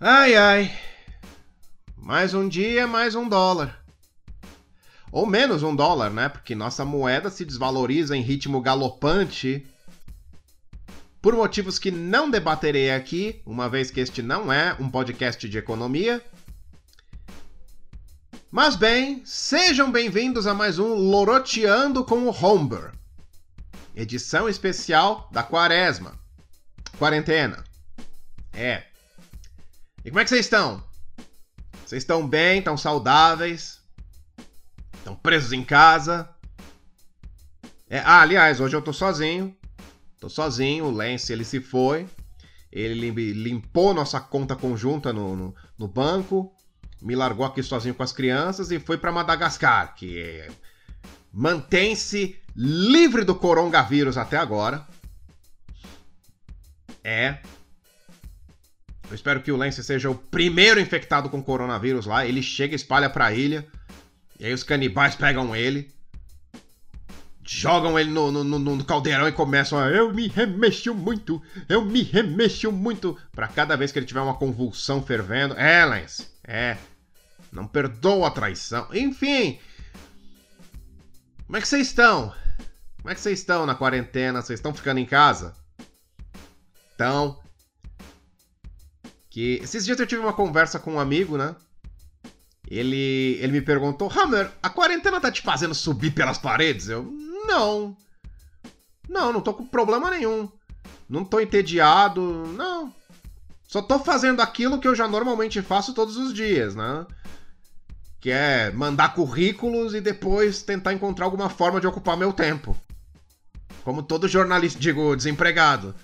Ai, ai. Mais um dia, mais um dólar. Ou menos um dólar, né? Porque nossa moeda se desvaloriza em ritmo galopante. Por motivos que não debaterei aqui, uma vez que este não é um podcast de economia. Mas bem, sejam bem-vindos a mais um Loroteando com o Homber. Edição especial da Quaresma. Quarentena. É. E como é que vocês estão? Vocês estão bem? Estão saudáveis? Estão presos em casa? É, ah, aliás, hoje eu tô sozinho. Tô sozinho, o Lance ele se foi. Ele limpou nossa conta conjunta no, no, no banco, me largou aqui sozinho com as crianças e foi para Madagascar, que é... mantém-se livre do coronavírus até agora. É. Eu espero que o Lance seja o primeiro infectado com coronavírus lá. Ele chega espalha pra ilha. E aí os canibais pegam ele. Jogam ele no, no, no, no caldeirão e começam a. Eu me remexo muito, eu me remexo muito. Para cada vez que ele tiver uma convulsão fervendo. É, Lance, é. Não perdoa a traição. Enfim. Como é que vocês estão? Como é que vocês estão na quarentena? Vocês estão ficando em casa? Então. Que esses dias eu tive uma conversa com um amigo, né? Ele, ele me perguntou: Hammer, a quarentena tá te fazendo subir pelas paredes? Eu, não. Não, não tô com problema nenhum. Não tô entediado, não. Só tô fazendo aquilo que eu já normalmente faço todos os dias, né? Que é mandar currículos e depois tentar encontrar alguma forma de ocupar meu tempo. Como todo jornalista, digo, desempregado.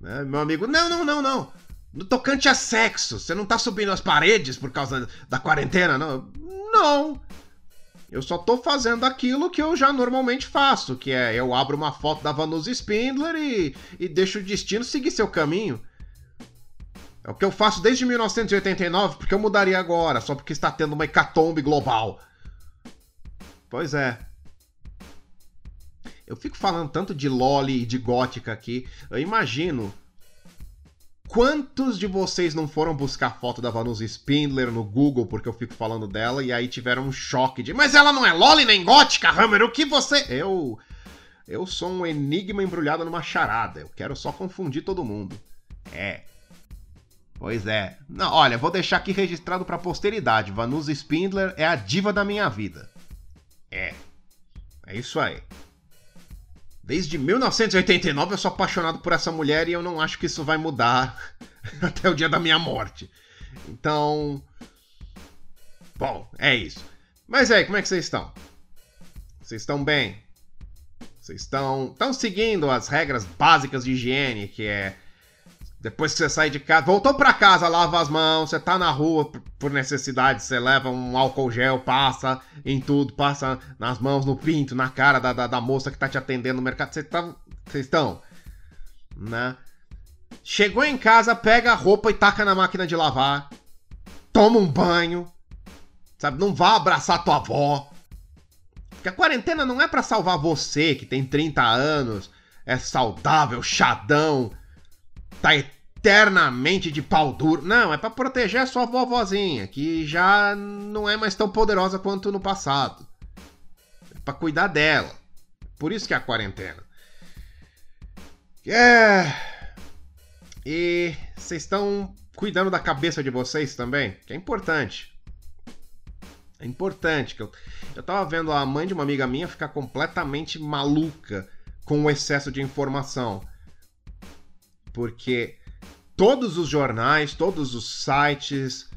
Né? Meu amigo, não, não, não, não. No tocante a sexo, você não tá subindo as paredes por causa da quarentena, não? Não. Eu só tô fazendo aquilo que eu já normalmente faço, que é eu abro uma foto da Vanusa Spindler e, e deixo o destino seguir seu caminho. É o que eu faço desde 1989, porque eu mudaria agora, só porque está tendo uma hecatombe global. Pois é. Eu fico falando tanto de Loli e de gótica aqui. Eu imagino Quantos de vocês não foram buscar foto da Vanusa Spindler no Google porque eu fico falando dela e aí tiveram um choque de Mas ela não é Loli nem gótica, Hammer, o que você... Eu... Eu sou um enigma embrulhado numa charada. Eu quero só confundir todo mundo. É. Pois é. Não, olha, vou deixar aqui registrado pra posteridade. Vanusa Spindler é a diva da minha vida. É. É isso aí. Desde 1989 eu sou apaixonado por essa mulher e eu não acho que isso vai mudar até o dia da minha morte. Então. Bom, é isso. Mas aí, como é que vocês estão? Vocês estão bem? Vocês estão, estão seguindo as regras básicas de higiene, que é depois que você sai de casa, voltou para casa, lava as mãos, você tá na rua por necessidade, você leva um álcool gel, passa em tudo, passa nas mãos, no pinto, na cara da, da, da moça que tá te atendendo no mercado. Vocês tá, estão, né? Chegou em casa, pega a roupa e taca na máquina de lavar. Toma um banho. Sabe, não vá abraçar tua avó. Porque a quarentena não é para salvar você que tem 30 anos, é saudável, chadão, tá eternamente de pau duro. Não, é para proteger a sua vovozinha, que já não é mais tão poderosa quanto no passado. É para cuidar dela. Por isso que é a quarentena. É. E vocês estão cuidando da cabeça de vocês também, que é importante. É importante que eu, eu tava vendo a mãe de uma amiga minha ficar completamente maluca com o excesso de informação porque todos os jornais, todos os sites,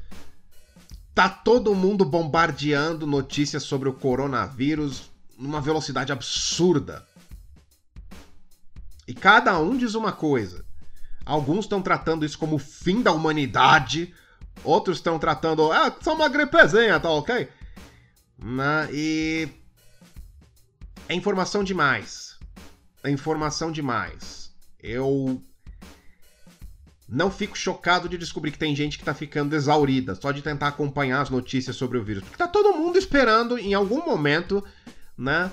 tá todo mundo bombardeando notícias sobre o coronavírus numa velocidade absurda. E cada um diz uma coisa. Alguns estão tratando isso como o fim da humanidade, outros estão tratando, ah, só uma gripezinha, tá ok? Na, e é informação demais. É informação demais. Eu não fico chocado de descobrir que tem gente que tá ficando exaurida só de tentar acompanhar as notícias sobre o vírus. Porque tá todo mundo esperando em algum momento, né?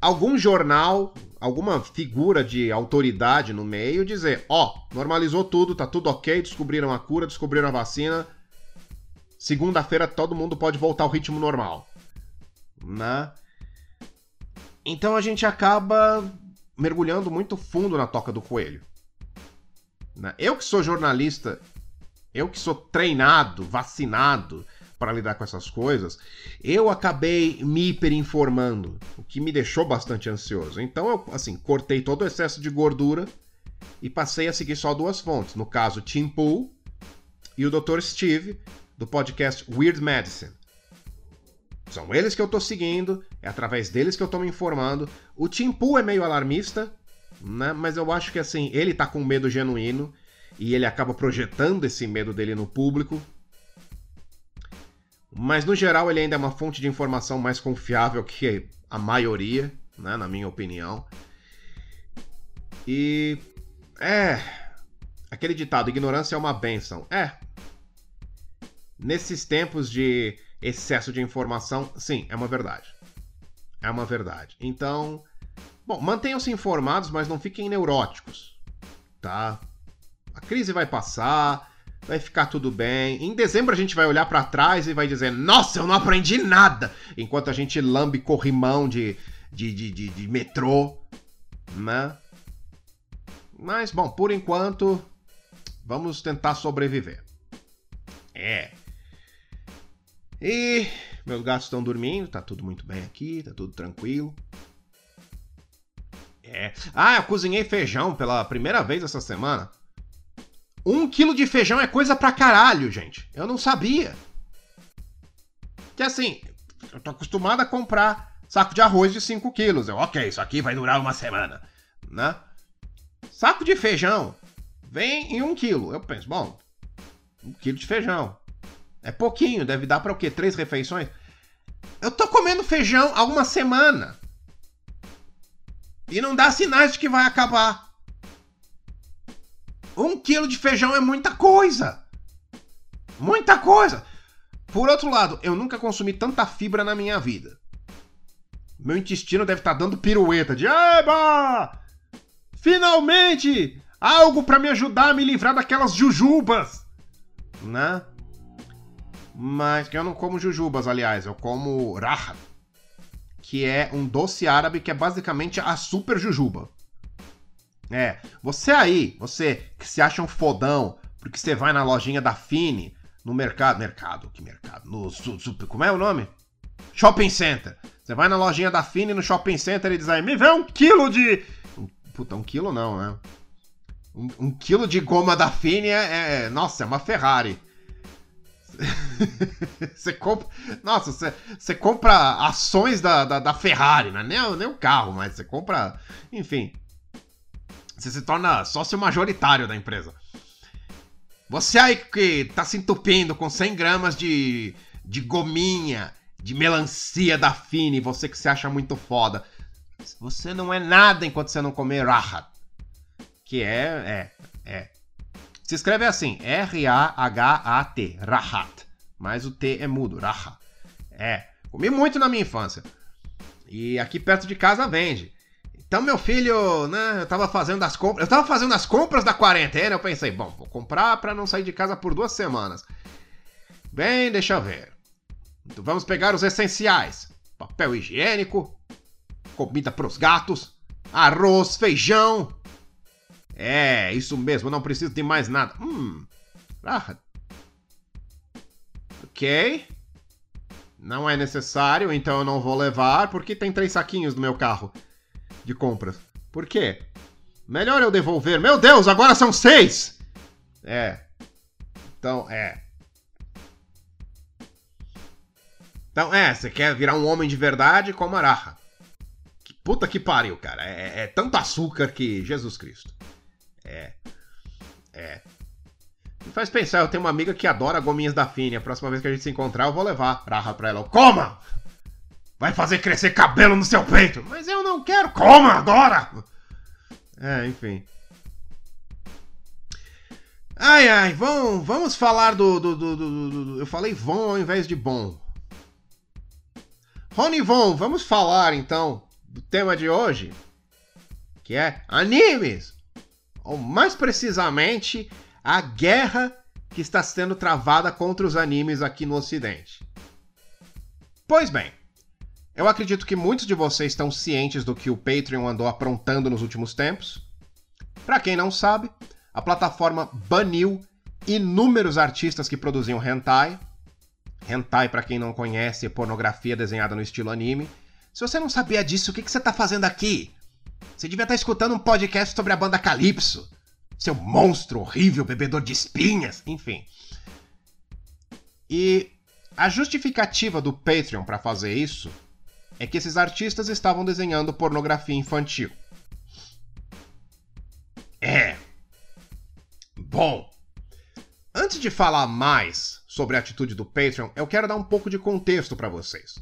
algum jornal, alguma figura de autoridade no meio dizer: ó, oh, normalizou tudo, tá tudo ok, descobriram a cura, descobriram a vacina. Segunda-feira todo mundo pode voltar ao ritmo normal. Né? Então a gente acaba mergulhando muito fundo na toca do coelho. Né? Eu que sou jornalista, eu que sou treinado, vacinado para lidar com essas coisas, eu acabei me hiperinformando, o que me deixou bastante ansioso. Então eu, assim, cortei todo o excesso de gordura e passei a seguir só duas fontes. No caso, Tim Pool e o Dr. Steve, do podcast Weird Medicine. São eles que eu tô seguindo, é através deles que eu tô me informando. O Tim Pool é meio alarmista, né? Mas eu acho que assim, ele tá com medo genuíno e ele acaba projetando esse medo dele no público. Mas no geral ele ainda é uma fonte de informação mais confiável que a maioria, né, na minha opinião. E é aquele ditado, ignorância é uma benção. É. Nesses tempos de excesso de informação, sim, é uma verdade. É uma verdade. Então, bom, mantenham-se informados, mas não fiquem neuróticos, tá? A crise vai passar, vai ficar tudo bem. Em dezembro a gente vai olhar para trás e vai dizer: Nossa, eu não aprendi nada! Enquanto a gente lambe corrimão de, de, de, de, de metrô, né? Mas, bom, por enquanto, vamos tentar sobreviver. É. E meus gatos estão dormindo, tá tudo muito bem aqui, tá tudo tranquilo. É. Ah, eu cozinhei feijão pela primeira vez essa semana. Um quilo de feijão é coisa pra caralho, gente. Eu não sabia. Que assim, eu tô acostumado a comprar saco de arroz de 5 quilos. Eu, ok, isso aqui vai durar uma semana, né? Saco de feijão vem em um quilo. Eu penso, bom, um quilo de feijão. É pouquinho, deve dar para o quê? Três refeições? Eu tô comendo feijão há uma semana. E não dá sinais de que vai acabar. Um quilo de feijão é muita coisa. Muita coisa. Por outro lado, eu nunca consumi tanta fibra na minha vida. Meu intestino deve estar tá dando pirueta de Eba! Finalmente! Algo para me ajudar a me livrar daquelas jujubas! Né? mas que eu não como jujubas, aliás, eu como raha, que é um doce árabe que é basicamente a super jujuba. É, você aí, você que se acha um fodão, porque você vai na lojinha da Fini, no mercado, mercado, que mercado? No como é o nome? Shopping Center. Você vai na lojinha da Fini no Shopping Center e diz aí, me vê um quilo de... Puta, um quilo não, né? Um, um quilo de goma da Fini é, é, Nossa, é uma Ferrari. você compra. Nossa, você, você compra ações da, da, da Ferrari, não é nem, nem o carro, mas você compra. Enfim. Você se torna sócio majoritário da empresa. Você aí que tá se entupindo com 100 gramas de, de gominha, de melancia da Fini, você que se acha muito foda. Você não é nada enquanto você não comer rahat. Que é, é, é. Se escreve assim, R-A-H-A-T, Rahat. Mas o T é mudo, Raha. É, comi muito na minha infância. E aqui perto de casa vende. Então meu filho, né, eu tava fazendo as compras, eu tava fazendo as compras da quarentena, eu pensei, bom, vou comprar para não sair de casa por duas semanas. Bem, deixa eu ver. Então vamos pegar os essenciais: papel higiênico, comida para os gatos, arroz, feijão, é, isso mesmo, não preciso de mais nada. Hum. Ah. Ok. Não é necessário, então eu não vou levar, porque tem três saquinhos no meu carro de compras. Por quê? Melhor eu devolver. Meu Deus, agora são seis! É. Então, é. Então, é, você quer virar um homem de verdade, como araha. Que puta que pariu, cara. É, é tanto açúcar que. Jesus Cristo. É. É. Me faz pensar, eu tenho uma amiga que adora gominhas da Fini. A próxima vez que a gente se encontrar, eu vou levar raha pra ela. Coma! Vai fazer crescer cabelo no seu peito! Mas eu não quero! Coma agora! É, enfim. Ai, ai, vamos, vamos falar do, do, do, do, Eu falei Von ao invés de bom. Rony Von, vamos falar então do tema de hoje, que é animes, ou mais precisamente, a guerra que está sendo travada contra os animes aqui no Ocidente. Pois bem, eu acredito que muitos de vocês estão cientes do que o Patreon andou aprontando nos últimos tempos. Para quem não sabe, a plataforma baniu inúmeros artistas que produziam hentai. Hentai, para quem não conhece, é pornografia desenhada no estilo anime. Se você não sabia disso, o que, que você está fazendo aqui? Você devia estar escutando um podcast sobre a banda Calypso. Seu monstro horrível, bebedor de espinhas, enfim. E a justificativa do Patreon para fazer isso é que esses artistas estavam desenhando pornografia infantil. É. Bom, antes de falar mais sobre a atitude do Patreon, eu quero dar um pouco de contexto para vocês.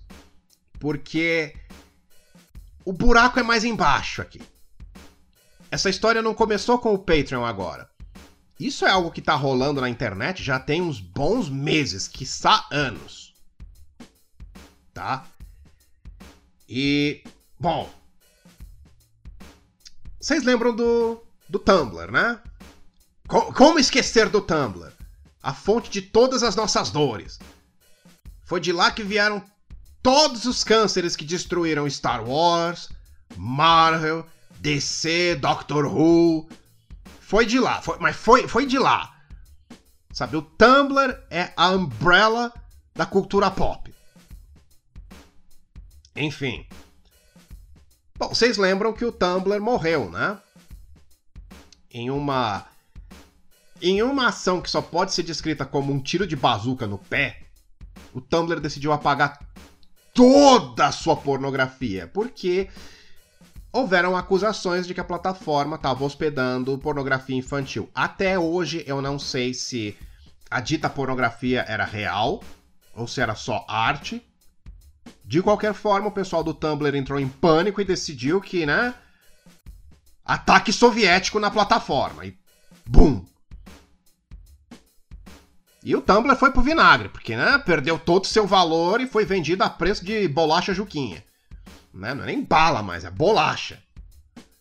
Porque o buraco é mais embaixo aqui. Essa história não começou com o Patreon agora. Isso é algo que tá rolando na internet já tem uns bons meses, quiçá anos. Tá? E. Bom. Vocês lembram do. do Tumblr, né? Co como esquecer do Tumblr? A fonte de todas as nossas dores. Foi de lá que vieram todos os cânceres que destruíram Star Wars, Marvel DC, Doctor Who. Foi de lá, foi, mas foi, foi de lá. Sabe, o Tumblr é a umbrella da cultura pop. Enfim. Bom, vocês lembram que o Tumblr morreu, né? Em uma em uma ação que só pode ser descrita como um tiro de bazuca no pé, o Tumblr decidiu apagar toda a sua pornografia, porque houveram acusações de que a plataforma estava hospedando pornografia infantil. Até hoje eu não sei se a dita pornografia era real ou se era só arte. De qualquer forma, o pessoal do Tumblr entrou em pânico e decidiu que, né? Ataque soviético na plataforma. E. Bum! E o Tumblr foi pro vinagre, porque, né? Perdeu todo o seu valor e foi vendido a preço de bolacha Juquinha. Né? Não é nem bala mais, é bolacha.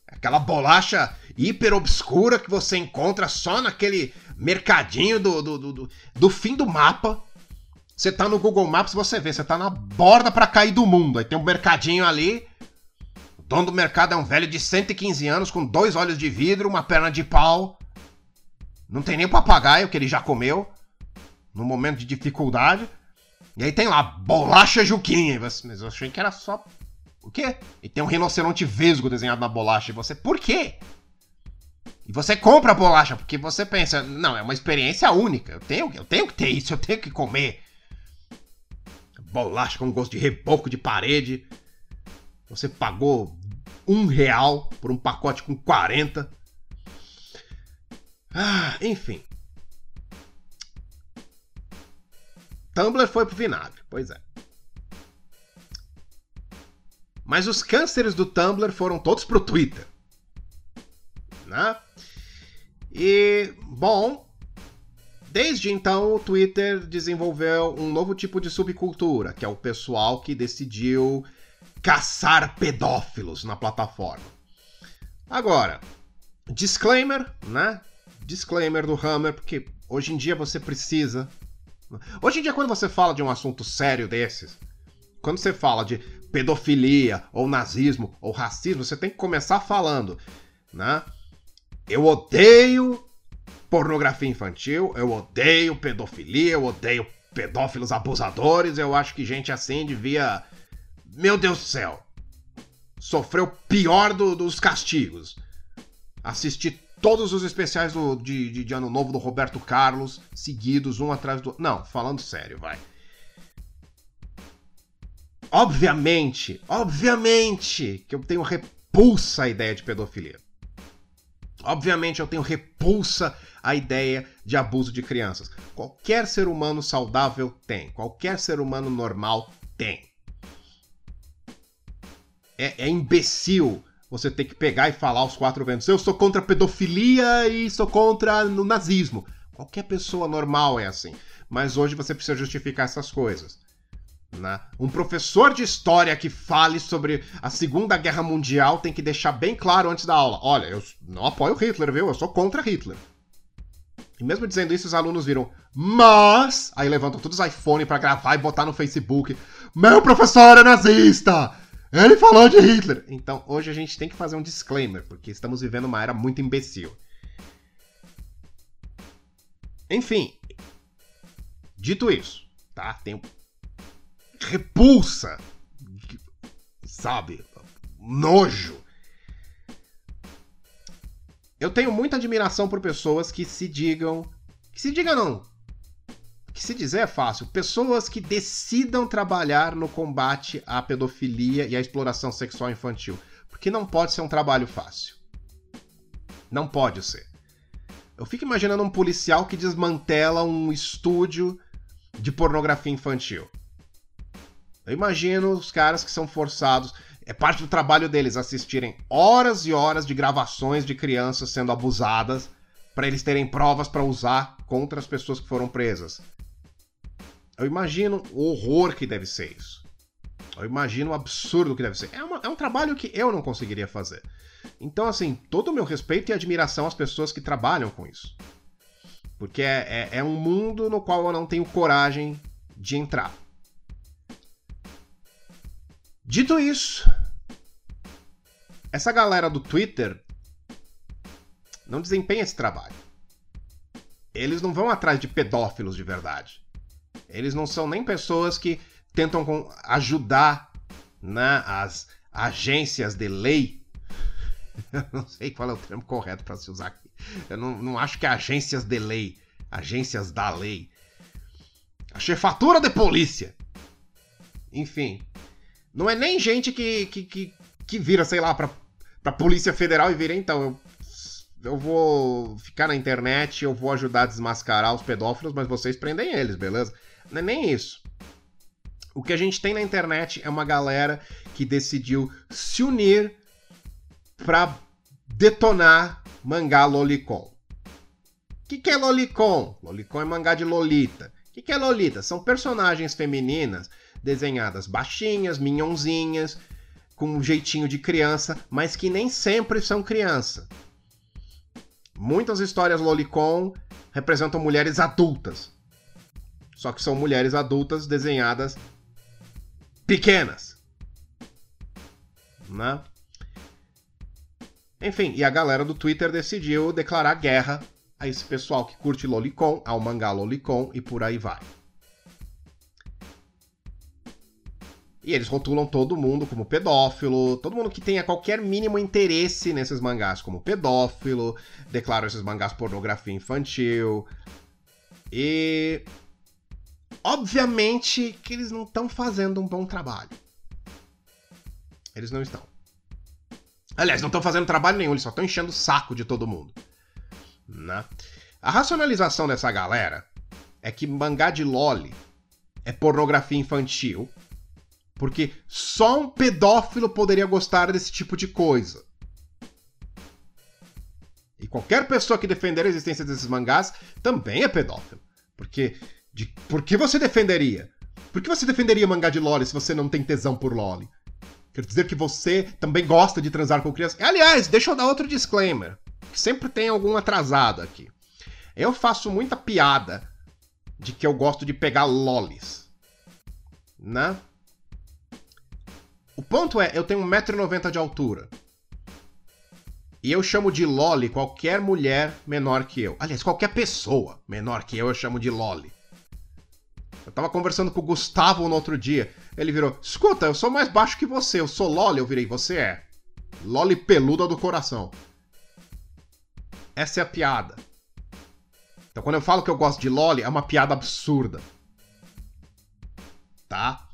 Aquela bolacha hiper obscura que você encontra só naquele mercadinho do, do, do, do fim do mapa. Você tá no Google Maps, você vê, você tá na borda para cair do mundo. Aí tem um mercadinho ali. O dono do mercado é um velho de 115 anos com dois olhos de vidro, uma perna de pau. Não tem nem papagaio que ele já comeu no momento de dificuldade. E aí tem lá, bolacha Juquinha. Mas eu achei que era só o quê? E tem um rinoceronte vesgo desenhado na bolacha. E você, por quê? E você compra a bolacha porque você pensa, não, é uma experiência única. Eu tenho, eu tenho que ter isso, eu tenho que comer. Bolacha com gosto de reboco de parede. Você pagou um real por um pacote com 40. Ah, enfim. Tumblr foi pro vinagre, pois é. Mas os cânceres do Tumblr foram todos pro Twitter. Né? E, bom, desde então o Twitter desenvolveu um novo tipo de subcultura, que é o pessoal que decidiu caçar pedófilos na plataforma. Agora, disclaimer, né? Disclaimer do Hammer, porque hoje em dia você precisa. Hoje em dia, quando você fala de um assunto sério desses, quando você fala de pedofilia, ou nazismo, ou racismo, você tem que começar falando, né? Eu odeio pornografia infantil, eu odeio pedofilia, eu odeio pedófilos abusadores, eu acho que gente assim devia. Meu Deus do céu! Sofreu o pior do, dos castigos. Assistir todos os especiais do, de, de, de Ano Novo do Roberto Carlos, seguidos, um atrás do. Não, falando sério, vai. Obviamente, obviamente que eu tenho repulsa à ideia de pedofilia. Obviamente eu tenho repulsa à ideia de abuso de crianças. Qualquer ser humano saudável tem. Qualquer ser humano normal tem. É, é imbecil você ter que pegar e falar aos quatro ventos: eu sou contra a pedofilia e sou contra o nazismo. Qualquer pessoa normal é assim. Mas hoje você precisa justificar essas coisas. Né? Um professor de história que fale sobre a Segunda Guerra Mundial tem que deixar bem claro antes da aula: olha, eu não apoio Hitler, viu? Eu sou contra Hitler. E mesmo dizendo isso, os alunos viram, mas. Aí levantam todos os iPhone para gravar e botar no Facebook: meu professor é nazista! Ele falou de Hitler! Então hoje a gente tem que fazer um disclaimer, porque estamos vivendo uma era muito imbecil. Enfim, dito isso, tá? Tenho repulsa, sabe? Nojo. Eu tenho muita admiração por pessoas que se digam. Que se digam não. Que se dizer é fácil. Pessoas que decidam trabalhar no combate à pedofilia e à exploração sexual infantil. Porque não pode ser um trabalho fácil. Não pode ser. Eu fico imaginando um policial que desmantela um estúdio de pornografia infantil. Eu imagino os caras que são forçados. É parte do trabalho deles assistirem horas e horas de gravações de crianças sendo abusadas para eles terem provas para usar contra as pessoas que foram presas. Eu imagino o horror que deve ser isso. Eu imagino o absurdo que deve ser. É, uma, é um trabalho que eu não conseguiria fazer. Então, assim, todo o meu respeito e admiração às pessoas que trabalham com isso. Porque é, é, é um mundo no qual eu não tenho coragem de entrar. Dito isso, essa galera do Twitter não desempenha esse trabalho. Eles não vão atrás de pedófilos de verdade. Eles não são nem pessoas que tentam ajudar né, as agências de lei. Eu não sei qual é o termo correto para se usar aqui. Eu não, não acho que é agências de lei, agências da lei. A chefatura de polícia. Enfim, não é nem gente que, que, que, que vira, sei lá, pra, pra Polícia Federal e vira, então, eu, eu vou ficar na internet, eu vou ajudar a desmascarar os pedófilos, mas vocês prendem eles, beleza? Não é nem isso. O que a gente tem na internet é uma galera que decidiu se unir pra detonar mangá Lolicon. O que, que é Lolicon? Lolicon é mangá de Lolita. O que, que é Lolita? São personagens femininas desenhadas baixinhas, minhonzinhas, com um jeitinho de criança, mas que nem sempre são criança. Muitas histórias lolicon representam mulheres adultas. Só que são mulheres adultas desenhadas pequenas. Né? Enfim, e a galera do Twitter decidiu declarar guerra a esse pessoal que curte lolicon, ao mangá lolicon e por aí vai. E eles rotulam todo mundo como pedófilo, todo mundo que tenha qualquer mínimo interesse nesses mangás como pedófilo, declaram esses mangás pornografia infantil. E. Obviamente que eles não estão fazendo um bom trabalho. Eles não estão. Aliás, não estão fazendo trabalho nenhum, eles só estão enchendo o saco de todo mundo. Né? A racionalização dessa galera é que mangá de loli é pornografia infantil porque só um pedófilo poderia gostar desse tipo de coisa. E qualquer pessoa que defender a existência desses mangás também é pedófilo. Porque. De, por que você defenderia? Por que você defenderia mangá de Loli se você não tem tesão por Loli? Quer dizer que você também gosta de transar com crianças? Aliás, deixa eu dar outro disclaimer. Sempre tem algum atrasado aqui. Eu faço muita piada de que eu gosto de pegar lolis. Né? O ponto é, eu tenho 1,90m de altura. E eu chamo de Loli qualquer mulher menor que eu. Aliás, qualquer pessoa menor que eu, eu chamo de Loli. Eu tava conversando com o Gustavo no outro dia. Ele virou: Escuta, eu sou mais baixo que você, eu sou Loli. Eu virei: Você é. Loli peluda do coração. Essa é a piada. Então, quando eu falo que eu gosto de Loli, é uma piada absurda. Tá?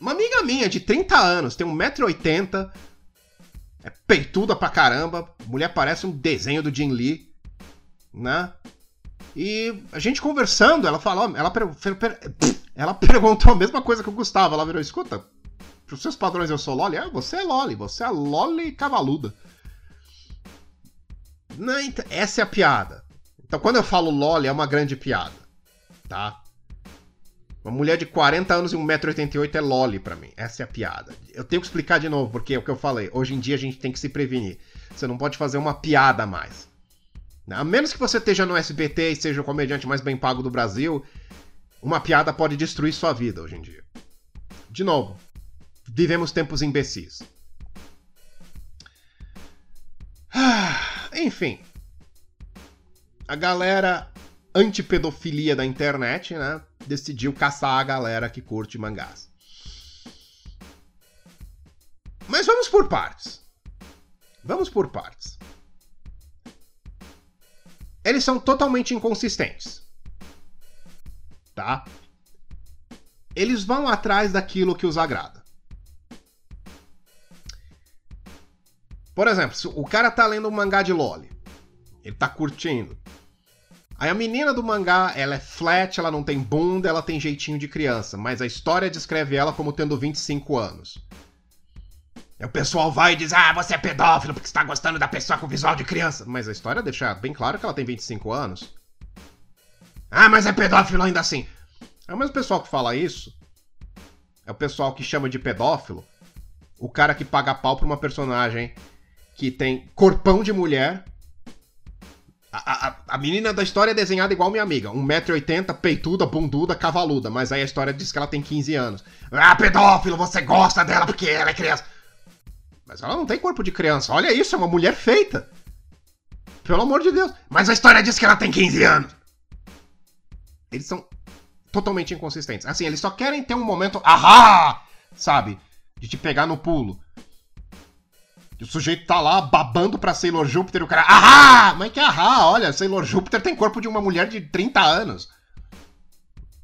Uma amiga minha de 30 anos, tem 1,80m, é peituda pra caramba, mulher parece um desenho do Jin Lee, né? E a gente conversando, ela falou, ela, ela perguntou a mesma coisa que o Gustavo, ela virou, escuta, pros seus padrões eu sou Loli? Ah, você é Loli, você é Loli cavaluda. Não, essa é a piada. Então quando eu falo Loli é uma grande piada, tá? Uma mulher de 40 anos e 1,88m é loli pra mim. Essa é a piada. Eu tenho que explicar de novo, porque é o que eu falei. Hoje em dia a gente tem que se prevenir. Você não pode fazer uma piada mais. A menos que você esteja no SBT e seja o comediante mais bem pago do Brasil, uma piada pode destruir sua vida hoje em dia. De novo, vivemos tempos imbecis. enfim. A galera antipedofilia da internet, né? Decidiu caçar a galera que curte mangás. Mas vamos por partes. Vamos por partes. Eles são totalmente inconsistentes. Tá? Eles vão atrás daquilo que os agrada. Por exemplo, o cara tá lendo um mangá de Loli, ele tá curtindo. Aí a menina do mangá, ela é flat, ela não tem bunda, ela tem jeitinho de criança, mas a história descreve ela como tendo 25 anos. O pessoal vai e diz: Ah, você é pedófilo porque está gostando da pessoa com visual de criança. Mas a história deixa bem claro que ela tem 25 anos. Ah, mas é pedófilo ainda assim. É o mesmo pessoal que fala isso. É o pessoal que chama de pedófilo o cara que paga pau pra uma personagem que tem corpão de mulher a, a, a, menina da história é desenhada igual minha amiga. 1,80m, peituda, bunduda, cavaluda. Mas aí a história diz que ela tem 15 anos. Ah, pedófilo, você gosta dela porque ela é criança. Mas ela não tem corpo de criança. Olha isso, é uma mulher feita. Pelo amor de Deus. Mas a história diz que ela tem 15 anos. Eles são totalmente inconsistentes. Assim, eles só querem ter um momento. Ahá! Sabe? De te pegar no pulo. E o sujeito tá lá babando pra Sailor Júpiter e o cara. Ahá! Mas que ahá! Olha, Sailor Júpiter tem corpo de uma mulher de 30 anos.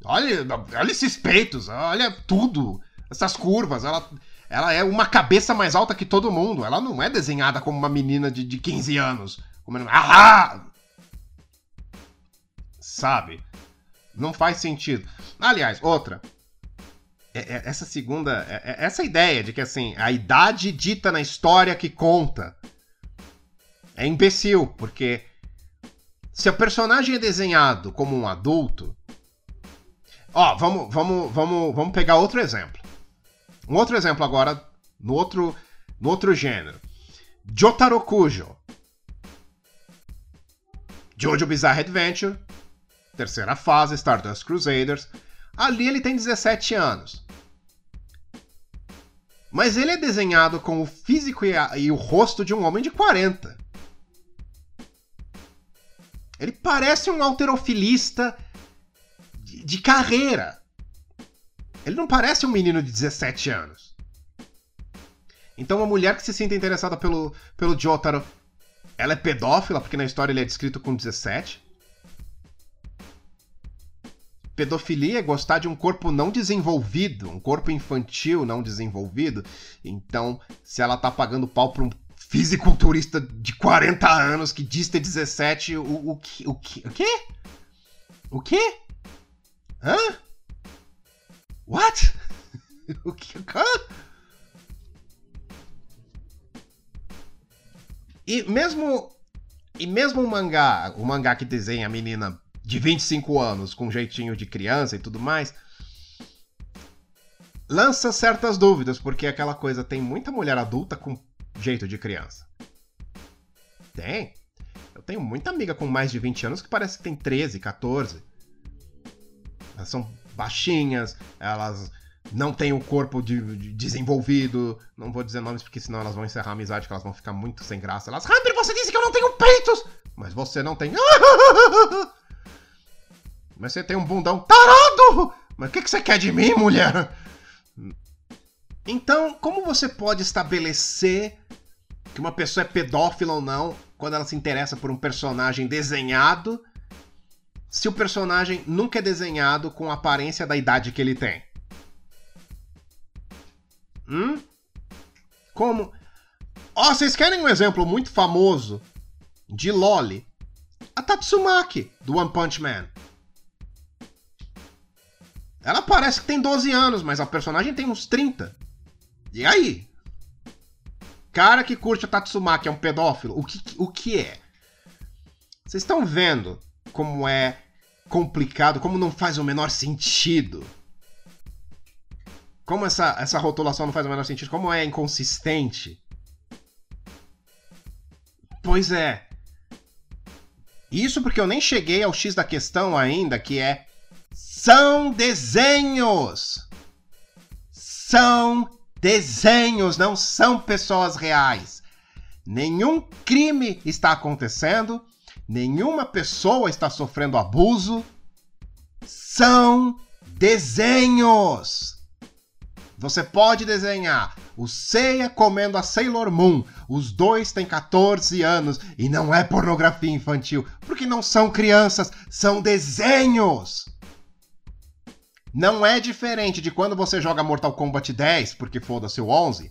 Olha, olha esses peitos, olha tudo. Essas curvas, ela, ela é uma cabeça mais alta que todo mundo. Ela não é desenhada como uma menina de, de 15 anos. Como, ahá! Sabe? Não faz sentido. Aliás, outra. É, é, essa segunda. É, essa ideia de que assim, a idade dita na história que conta é imbecil, porque se o personagem é desenhado como um adulto. Ó, vamos, vamos, vamos, vamos pegar outro exemplo. Um outro exemplo agora, no outro, no outro gênero. Jotaro Kujo. Jojo Bizarre Adventure. Terceira fase, Stardust Crusaders. Ali ele tem 17 anos. Mas ele é desenhado com o físico e, a, e o rosto de um homem de 40. Ele parece um alterofilista de, de carreira. Ele não parece um menino de 17 anos. Então, uma mulher que se sinta interessada pelo, pelo Jotaro, ela é pedófila, porque na história ele é descrito com 17. Pedofilia é gostar de um corpo não desenvolvido, um corpo infantil não desenvolvido. Então, se ela tá pagando pau pra um fisiculturista de 40 anos que diz ter 17, o, o, o, que, o quê? O quê? Hã? What? o que? E mesmo e mesmo o mangá, o mangá que desenha a menina de 25 anos, com jeitinho de criança e tudo mais, lança certas dúvidas, porque aquela coisa tem muita mulher adulta com jeito de criança. Tem. Eu tenho muita amiga com mais de 20 anos que parece que tem 13, 14. Elas são baixinhas, elas não têm o corpo de, de desenvolvido. Não vou dizer nomes porque senão elas vão encerrar a amizade, que elas vão ficar muito sem graça. Elas, Hunter, você disse que eu não tenho peitos! Mas você não tem. Mas você tem um bundão tarado! Mas o que, que você quer de mim, mulher? Então, como você pode estabelecer que uma pessoa é pedófila ou não quando ela se interessa por um personagem desenhado, se o personagem nunca é desenhado com a aparência da idade que ele tem? Hum? Como? Ó, oh, vocês querem um exemplo muito famoso de Loli? A Tatsumaki, do One Punch Man. Ela parece que tem 12 anos, mas a personagem tem uns 30. E aí? Cara que curte a Tatsumaki é um pedófilo? O que, o que é? Vocês estão vendo como é complicado, como não faz o menor sentido como essa, essa rotulação não faz o menor sentido, como é inconsistente. Pois é. Isso porque eu nem cheguei ao X da questão ainda, que é. São desenhos! São desenhos, não são pessoas reais. Nenhum crime está acontecendo, nenhuma pessoa está sofrendo abuso. São desenhos! Você pode desenhar o Seiya comendo a Sailor Moon. Os dois têm 14 anos e não é pornografia infantil, porque não são crianças, são desenhos. Não é diferente de quando você joga Mortal Kombat 10, porque foda-se o 11,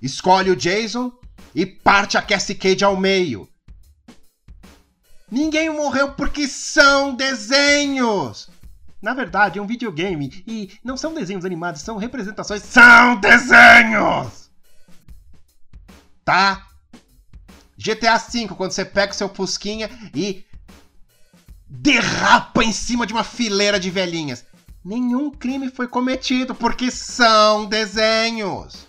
escolhe o Jason e parte a Cassie Cage ao meio. Ninguém morreu porque são desenhos. Na verdade, é um videogame e não são desenhos animados, são representações. São desenhos! Tá? GTA V, quando você pega o seu Fusquinha e derrapa em cima de uma fileira de velhinhas. Nenhum crime foi cometido porque são desenhos.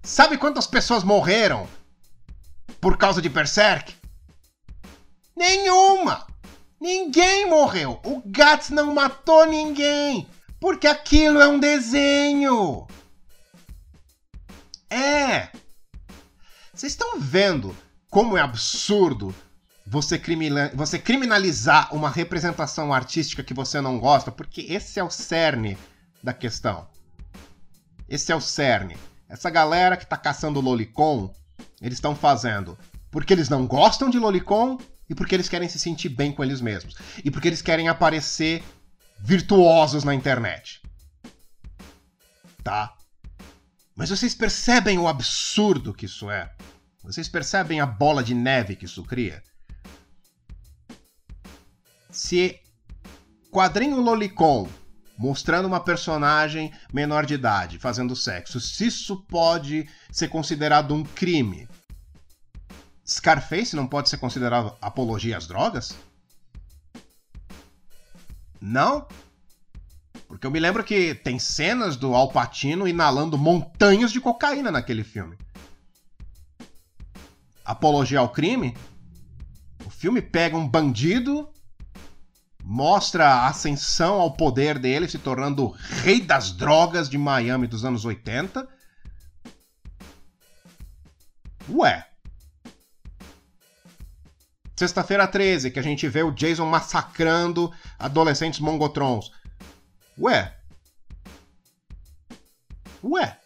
Sabe quantas pessoas morreram por causa de Berserk? Nenhuma! Ninguém morreu. O Gats não matou ninguém. Porque aquilo é um desenho. É. Vocês estão vendo como é absurdo você, você criminalizar uma representação artística que você não gosta? Porque esse é o cerne da questão. Esse é o cerne. Essa galera que tá caçando lolicon, eles estão fazendo porque eles não gostam de lolicon e porque eles querem se sentir bem com eles mesmos. E porque eles querem aparecer virtuosos na internet. Tá? Mas vocês percebem o absurdo que isso é? Vocês percebem a bola de neve que isso cria? Se quadrinho Lolicon mostrando uma personagem menor de idade fazendo sexo, se isso pode ser considerado um crime, Scarface não pode ser considerado apologia às drogas? Não? Porque eu me lembro que tem cenas do Al Pacino inalando montanhas de cocaína naquele filme. Apologia ao crime? O filme pega um bandido, mostra a ascensão ao poder dele, se tornando o rei das drogas de Miami dos anos 80. Ué, Sexta-feira 13, que a gente vê o Jason massacrando adolescentes mongotrons. Ué? Ué?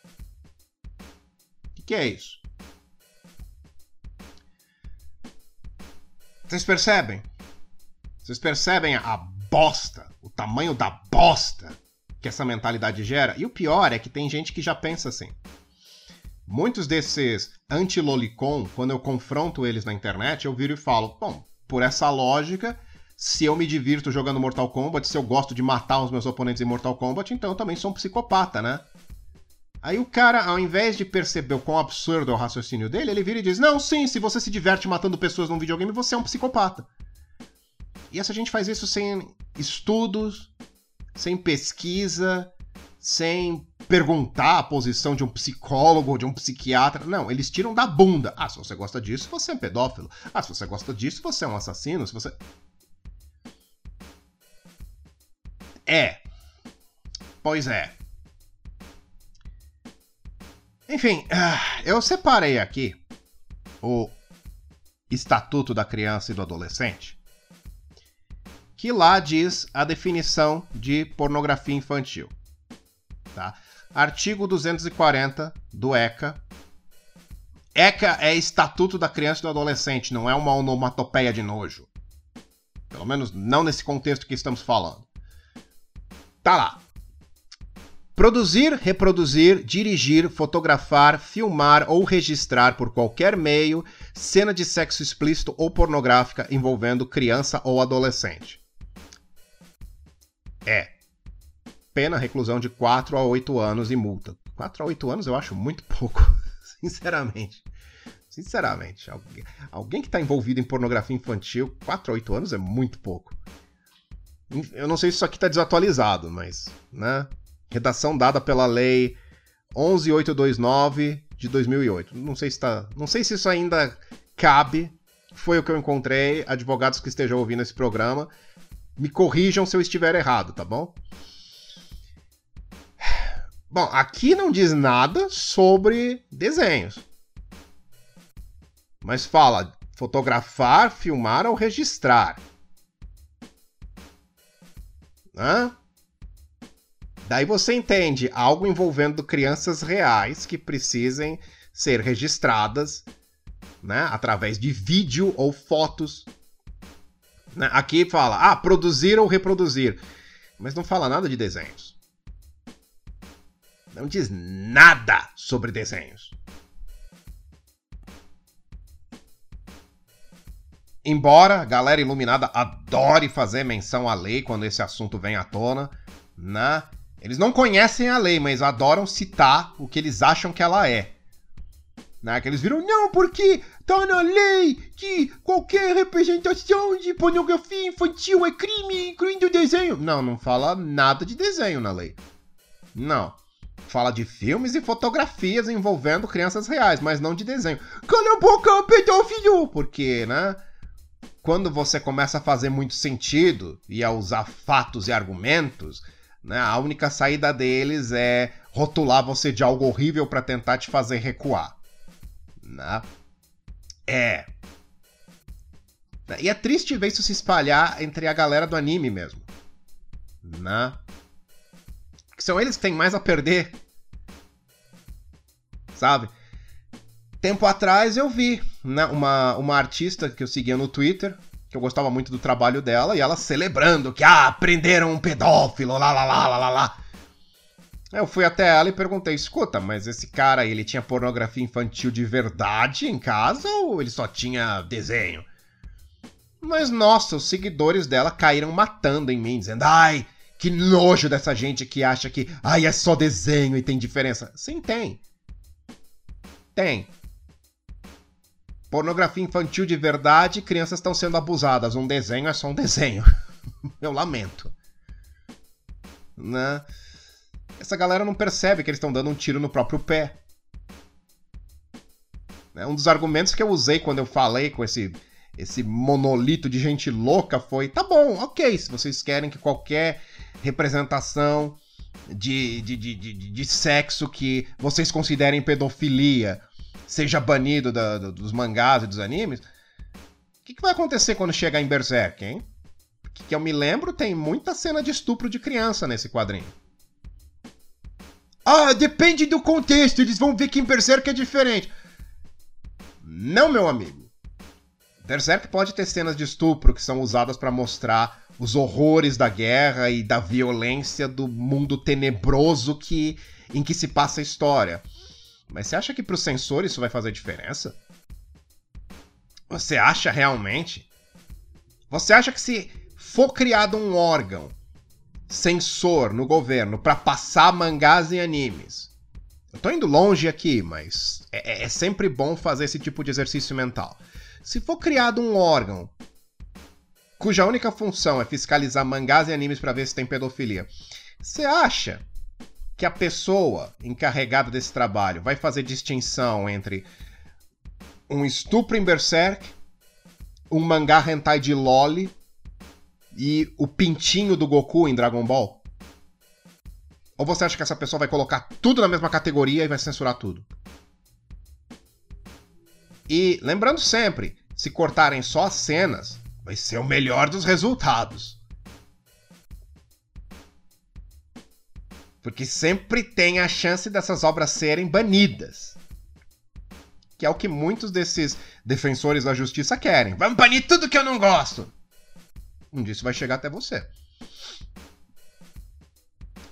O que, que é isso? Vocês percebem? Vocês percebem a bosta, o tamanho da bosta que essa mentalidade gera? E o pior é que tem gente que já pensa assim. Muitos desses anti-lolicon, quando eu confronto eles na internet, eu viro e falo: bom, por essa lógica, se eu me divirto jogando Mortal Kombat, se eu gosto de matar os meus oponentes em Mortal Kombat, então eu também sou um psicopata, né? Aí o cara, ao invés de perceber o quão absurdo é o raciocínio dele, ele vira e diz: Não, sim, se você se diverte matando pessoas num videogame, você é um psicopata. E essa gente faz isso sem estudos, sem pesquisa, sem perguntar a posição de um psicólogo ou de um psiquiatra. Não, eles tiram da bunda. Ah, se você gosta disso, você é um pedófilo. Ah, se você gosta disso, você é um assassino. Se você. É. Pois é. Enfim, ah, eu separei aqui o Estatuto da Criança e do Adolescente, que lá diz a definição de pornografia infantil. Tá? Artigo 240 do ECA. ECA é Estatuto da Criança e do Adolescente, não é uma onomatopeia de nojo. Pelo menos não nesse contexto que estamos falando. Tá lá. Produzir, reproduzir, dirigir, fotografar, filmar ou registrar por qualquer meio cena de sexo explícito ou pornográfica envolvendo criança ou adolescente. É pena reclusão de 4 a 8 anos e multa. 4 a 8 anos eu acho muito pouco, sinceramente. Sinceramente, alguém, que está envolvido em pornografia infantil, 4 a 8 anos é muito pouco. Eu não sei se isso aqui está desatualizado, mas, né? Redação dada pela lei 11829 de 2008. Não sei se tá, não sei se isso ainda cabe. Foi o que eu encontrei. Advogados que estejam ouvindo esse programa, me corrijam se eu estiver errado, tá bom? Bom, aqui não diz nada sobre desenhos. Mas fala fotografar, filmar ou registrar. Hã? Daí você entende algo envolvendo crianças reais que precisem ser registradas né, através de vídeo ou fotos. Né? Aqui fala, ah, produzir ou reproduzir. Mas não fala nada de desenhos. Não diz nada sobre desenhos. Embora a galera iluminada adore fazer menção à lei quando esse assunto vem à tona, né? Eles não conhecem a lei, mas adoram citar o que eles acham que ela é. Né? Que eles viram, não, porque tá na lei que qualquer representação de pornografia infantil é crime, incluindo desenho. Não, não fala nada de desenho na lei. Não. Fala de filmes e fotografias envolvendo crianças reais, mas não de desenho. Cala a boca, pedófilo! Porque, né? Quando você começa a fazer muito sentido e a usar fatos e argumentos, né, a única saída deles é rotular você de algo horrível para tentar te fazer recuar. Né? É. E é triste ver isso se espalhar entre a galera do anime mesmo. Né? São eles que têm mais a perder. Sabe? Tempo atrás eu vi né, uma, uma artista que eu seguia no Twitter, que eu gostava muito do trabalho dela, e ela celebrando que, ah, prenderam um pedófilo, lá, lá, lá, lá, lá, lá. Eu fui até ela e perguntei, escuta, mas esse cara, ele tinha pornografia infantil de verdade em casa ou ele só tinha desenho? Mas, nossa, os seguidores dela caíram matando em mim, dizendo, ai, que nojo dessa gente que acha que, ai, é só desenho e tem diferença. Sim, tem. Tem. Pornografia infantil de verdade, crianças estão sendo abusadas. Um desenho é só um desenho. Eu lamento. Né? Essa galera não percebe que eles estão dando um tiro no próprio pé. Né? Um dos argumentos que eu usei quando eu falei com esse, esse monolito de gente louca foi: tá bom, ok, se vocês querem que qualquer representação de, de, de, de, de sexo que vocês considerem pedofilia seja banido da, dos mangás e dos animes, o que, que, vai acontecer quando chegar em Berserk, hein? Que eu me lembro, tem muita cena de estupro de criança nesse quadrinho. Ah, depende do contexto, eles vão ver que em Berserk é diferente. Não, meu amigo. Berserk pode ter cenas de estupro que são usadas para mostrar os horrores da guerra e da violência do mundo tenebroso que em que se passa a história. Mas você acha que para o sensor isso vai fazer diferença? Você acha realmente? Você acha que se for criado um órgão sensor no governo para passar mangás e animes, eu tô indo longe aqui, mas é, é, é sempre bom fazer esse tipo de exercício mental. Se for criado um órgão cuja única função é fiscalizar mangás e animes para ver se tem pedofilia, você acha que a pessoa encarregada desse trabalho vai fazer distinção entre um estupro em Berserk, um mangá hentai de Loli e o pintinho do Goku em Dragon Ball? Ou você acha que essa pessoa vai colocar tudo na mesma categoria e vai censurar tudo? E lembrando sempre, se cortarem só as cenas, vai ser o melhor dos resultados. Porque sempre tem a chance dessas obras serem banidas. Que é o que muitos desses defensores da justiça querem. Vamos banir tudo que eu não gosto. Um dia isso vai chegar até você.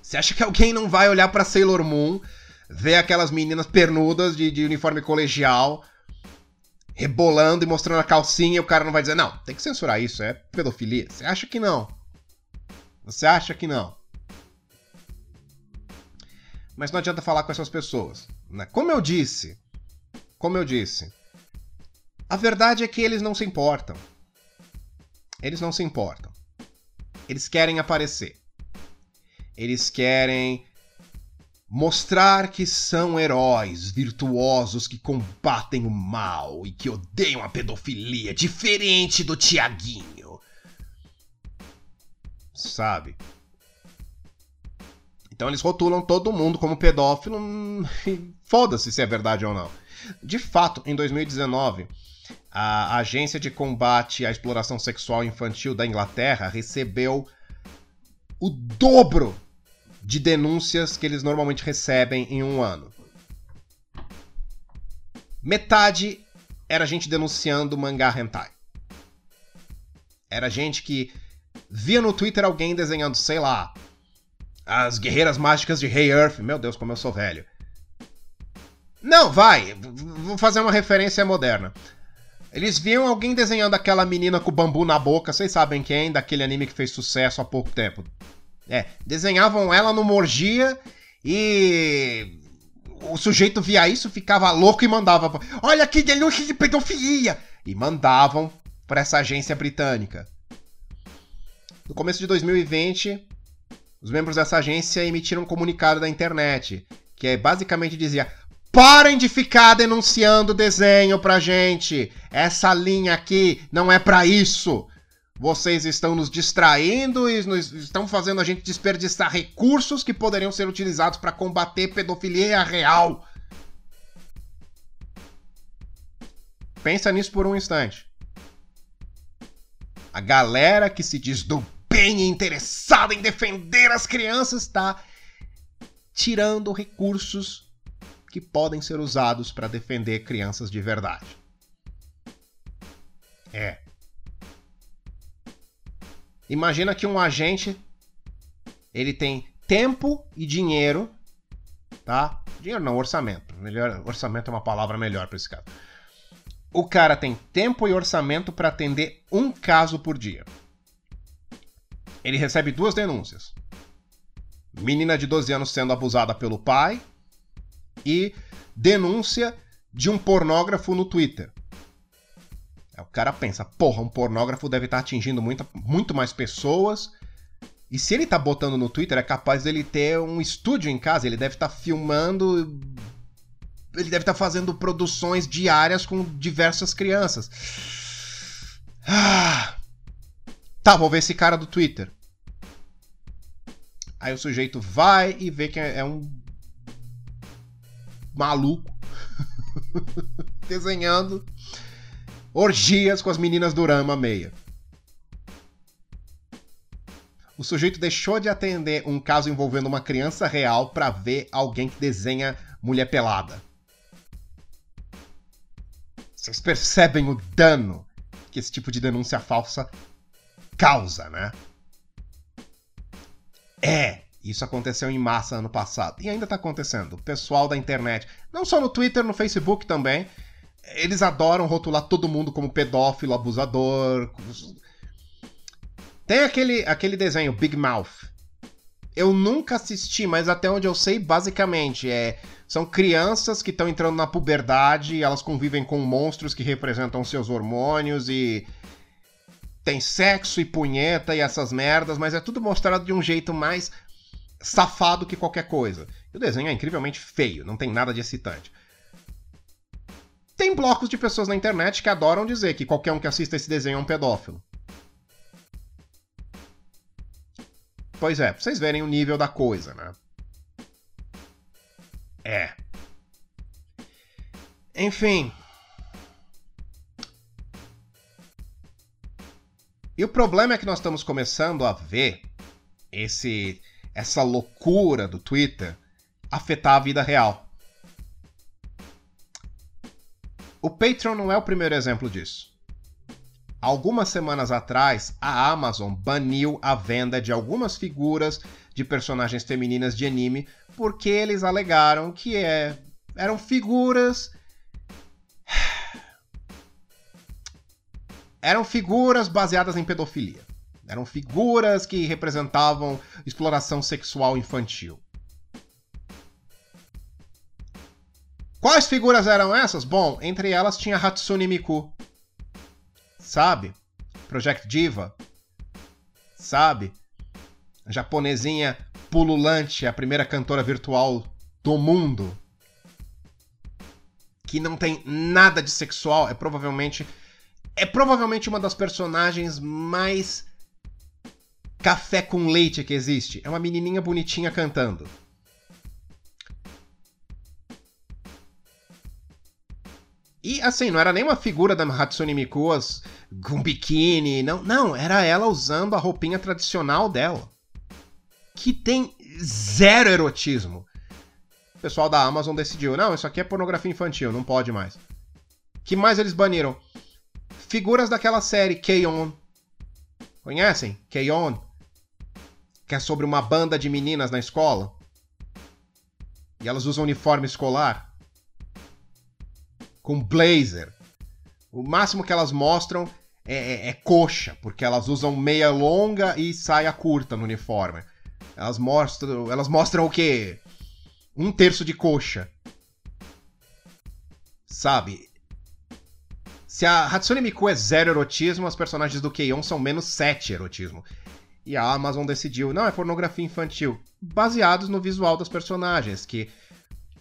Você acha que alguém não vai olhar para Sailor Moon, ver aquelas meninas pernudas de, de uniforme colegial, rebolando e mostrando a calcinha o cara não vai dizer, não, tem que censurar isso, é pedofilia? Você acha que não? Você acha que não? mas não adianta falar com essas pessoas. Né? Como eu disse, como eu disse, a verdade é que eles não se importam. Eles não se importam. Eles querem aparecer. Eles querem Mostrar que são heróis virtuosos que combatem o mal e que odeiam a pedofilia, diferente do Tiaguinho. Sabe? Então eles rotulam todo mundo como pedófilo e foda-se se é verdade ou não. De fato, em 2019, a Agência de Combate à Exploração Sexual Infantil da Inglaterra recebeu o dobro de denúncias que eles normalmente recebem em um ano. Metade era gente denunciando mangá hentai. Era gente que via no Twitter alguém desenhando, sei lá, as guerreiras mágicas de Hey Earth. Meu Deus, como eu sou velho. Não, vai, vou fazer uma referência moderna. Eles viam alguém desenhando aquela menina com bambu na boca, vocês sabem quem, daquele anime que fez sucesso há pouco tempo. É, desenhavam ela numa orgia e o sujeito via isso, ficava louco e mandava: Olha que denúncia de pedofilia! E mandavam para essa agência britânica. No começo de 2020, os membros dessa agência emitiram um comunicado da internet que basicamente dizia: Parem de ficar denunciando desenho pra gente. Essa linha aqui não é para isso. Vocês estão nos distraindo e nos, estão fazendo a gente desperdiçar recursos que poderiam ser utilizados para combater pedofilia real. Pensa nisso por um instante. A galera que se diz do bem e interessada em defender as crianças está tirando recursos que podem ser usados para defender crianças de verdade. É. Imagina que um agente ele tem tempo e dinheiro, tá? Dinheiro não, orçamento. Melhor, orçamento é uma palavra melhor para esse caso. O cara tem tempo e orçamento para atender um caso por dia. Ele recebe duas denúncias. Menina de 12 anos sendo abusada pelo pai e denúncia de um pornógrafo no Twitter. É, o cara pensa, porra, um pornógrafo deve estar tá atingindo muita, muito mais pessoas. E se ele tá botando no Twitter, é capaz dele ter um estúdio em casa, ele deve estar tá filmando. Ele deve estar tá fazendo produções diárias com diversas crianças. Ah. Tá, vou ver esse cara do Twitter. Aí o sujeito vai e vê que é um maluco desenhando orgias com as meninas do Rama Meia. O sujeito deixou de atender um caso envolvendo uma criança real para ver alguém que desenha mulher pelada. Vocês percebem o dano que esse tipo de denúncia falsa causa, né? É, isso aconteceu em massa ano passado e ainda tá acontecendo. O pessoal da internet, não só no Twitter, no Facebook também, eles adoram rotular todo mundo como pedófilo, abusador. Tem aquele, aquele desenho, Big Mouth. Eu nunca assisti, mas até onde eu sei, basicamente, é são crianças que estão entrando na puberdade, elas convivem com monstros que representam seus hormônios e tem sexo e punheta e essas merdas, mas é tudo mostrado de um jeito mais safado que qualquer coisa. E o desenho é incrivelmente feio, não tem nada de excitante. Tem blocos de pessoas na internet que adoram dizer que qualquer um que assista esse desenho é um pedófilo. Pois é, pra vocês verem o nível da coisa, né? É. Enfim. E o problema é que nós estamos começando a ver esse essa loucura do Twitter afetar a vida real. O Patreon não é o primeiro exemplo disso. Algumas semanas atrás, a Amazon baniu a venda de algumas figuras de personagens femininas de anime porque eles alegaram que é, eram figuras. eram figuras baseadas em pedofilia. Eram figuras que representavam exploração sexual infantil. Quais figuras eram essas? Bom, entre elas tinha Hatsune Miku. Sabe? Project Diva. Sabe? A japonesinha pululante, a primeira cantora virtual do mundo que não tem nada de sexual é provavelmente é provavelmente uma das personagens mais café com leite que existe. É uma menininha bonitinha cantando. E assim, não era nem uma figura da Hatsune Miku com biquíni, não, não, era ela usando a roupinha tradicional dela. Que tem zero erotismo. O pessoal da Amazon decidiu, não, isso aqui é pornografia infantil, não pode mais. Que mais eles baniram? Figuras daquela série K-On! Conhecem? K-On! Que é sobre uma banda de meninas na escola. E elas usam uniforme escolar. Com blazer. O máximo que elas mostram é, é, é, coxa, porque elas usam meia longa e saia curta no uniforme. Elas mostram, elas mostram o quê? Um terço de coxa. Sabe? Se a Hatsune Miku é zero erotismo, as personagens do Keion são menos sete erotismo. E a Amazon decidiu, não, é pornografia infantil. Baseados no visual das personagens, que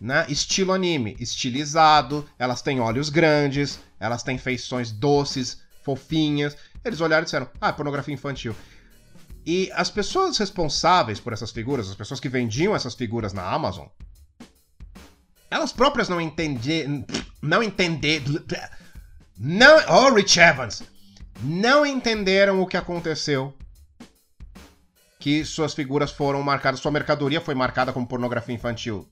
né? Estilo anime, estilizado, elas têm olhos grandes, elas têm feições doces, fofinhas. Eles olharam e disseram: "Ah, pornografia infantil". E as pessoas responsáveis por essas figuras, as pessoas que vendiam essas figuras na Amazon, elas próprias não entendiam, não entender, não, oh Rich Evans, não entenderam o que aconteceu. Que suas figuras foram marcadas, sua mercadoria foi marcada como pornografia infantil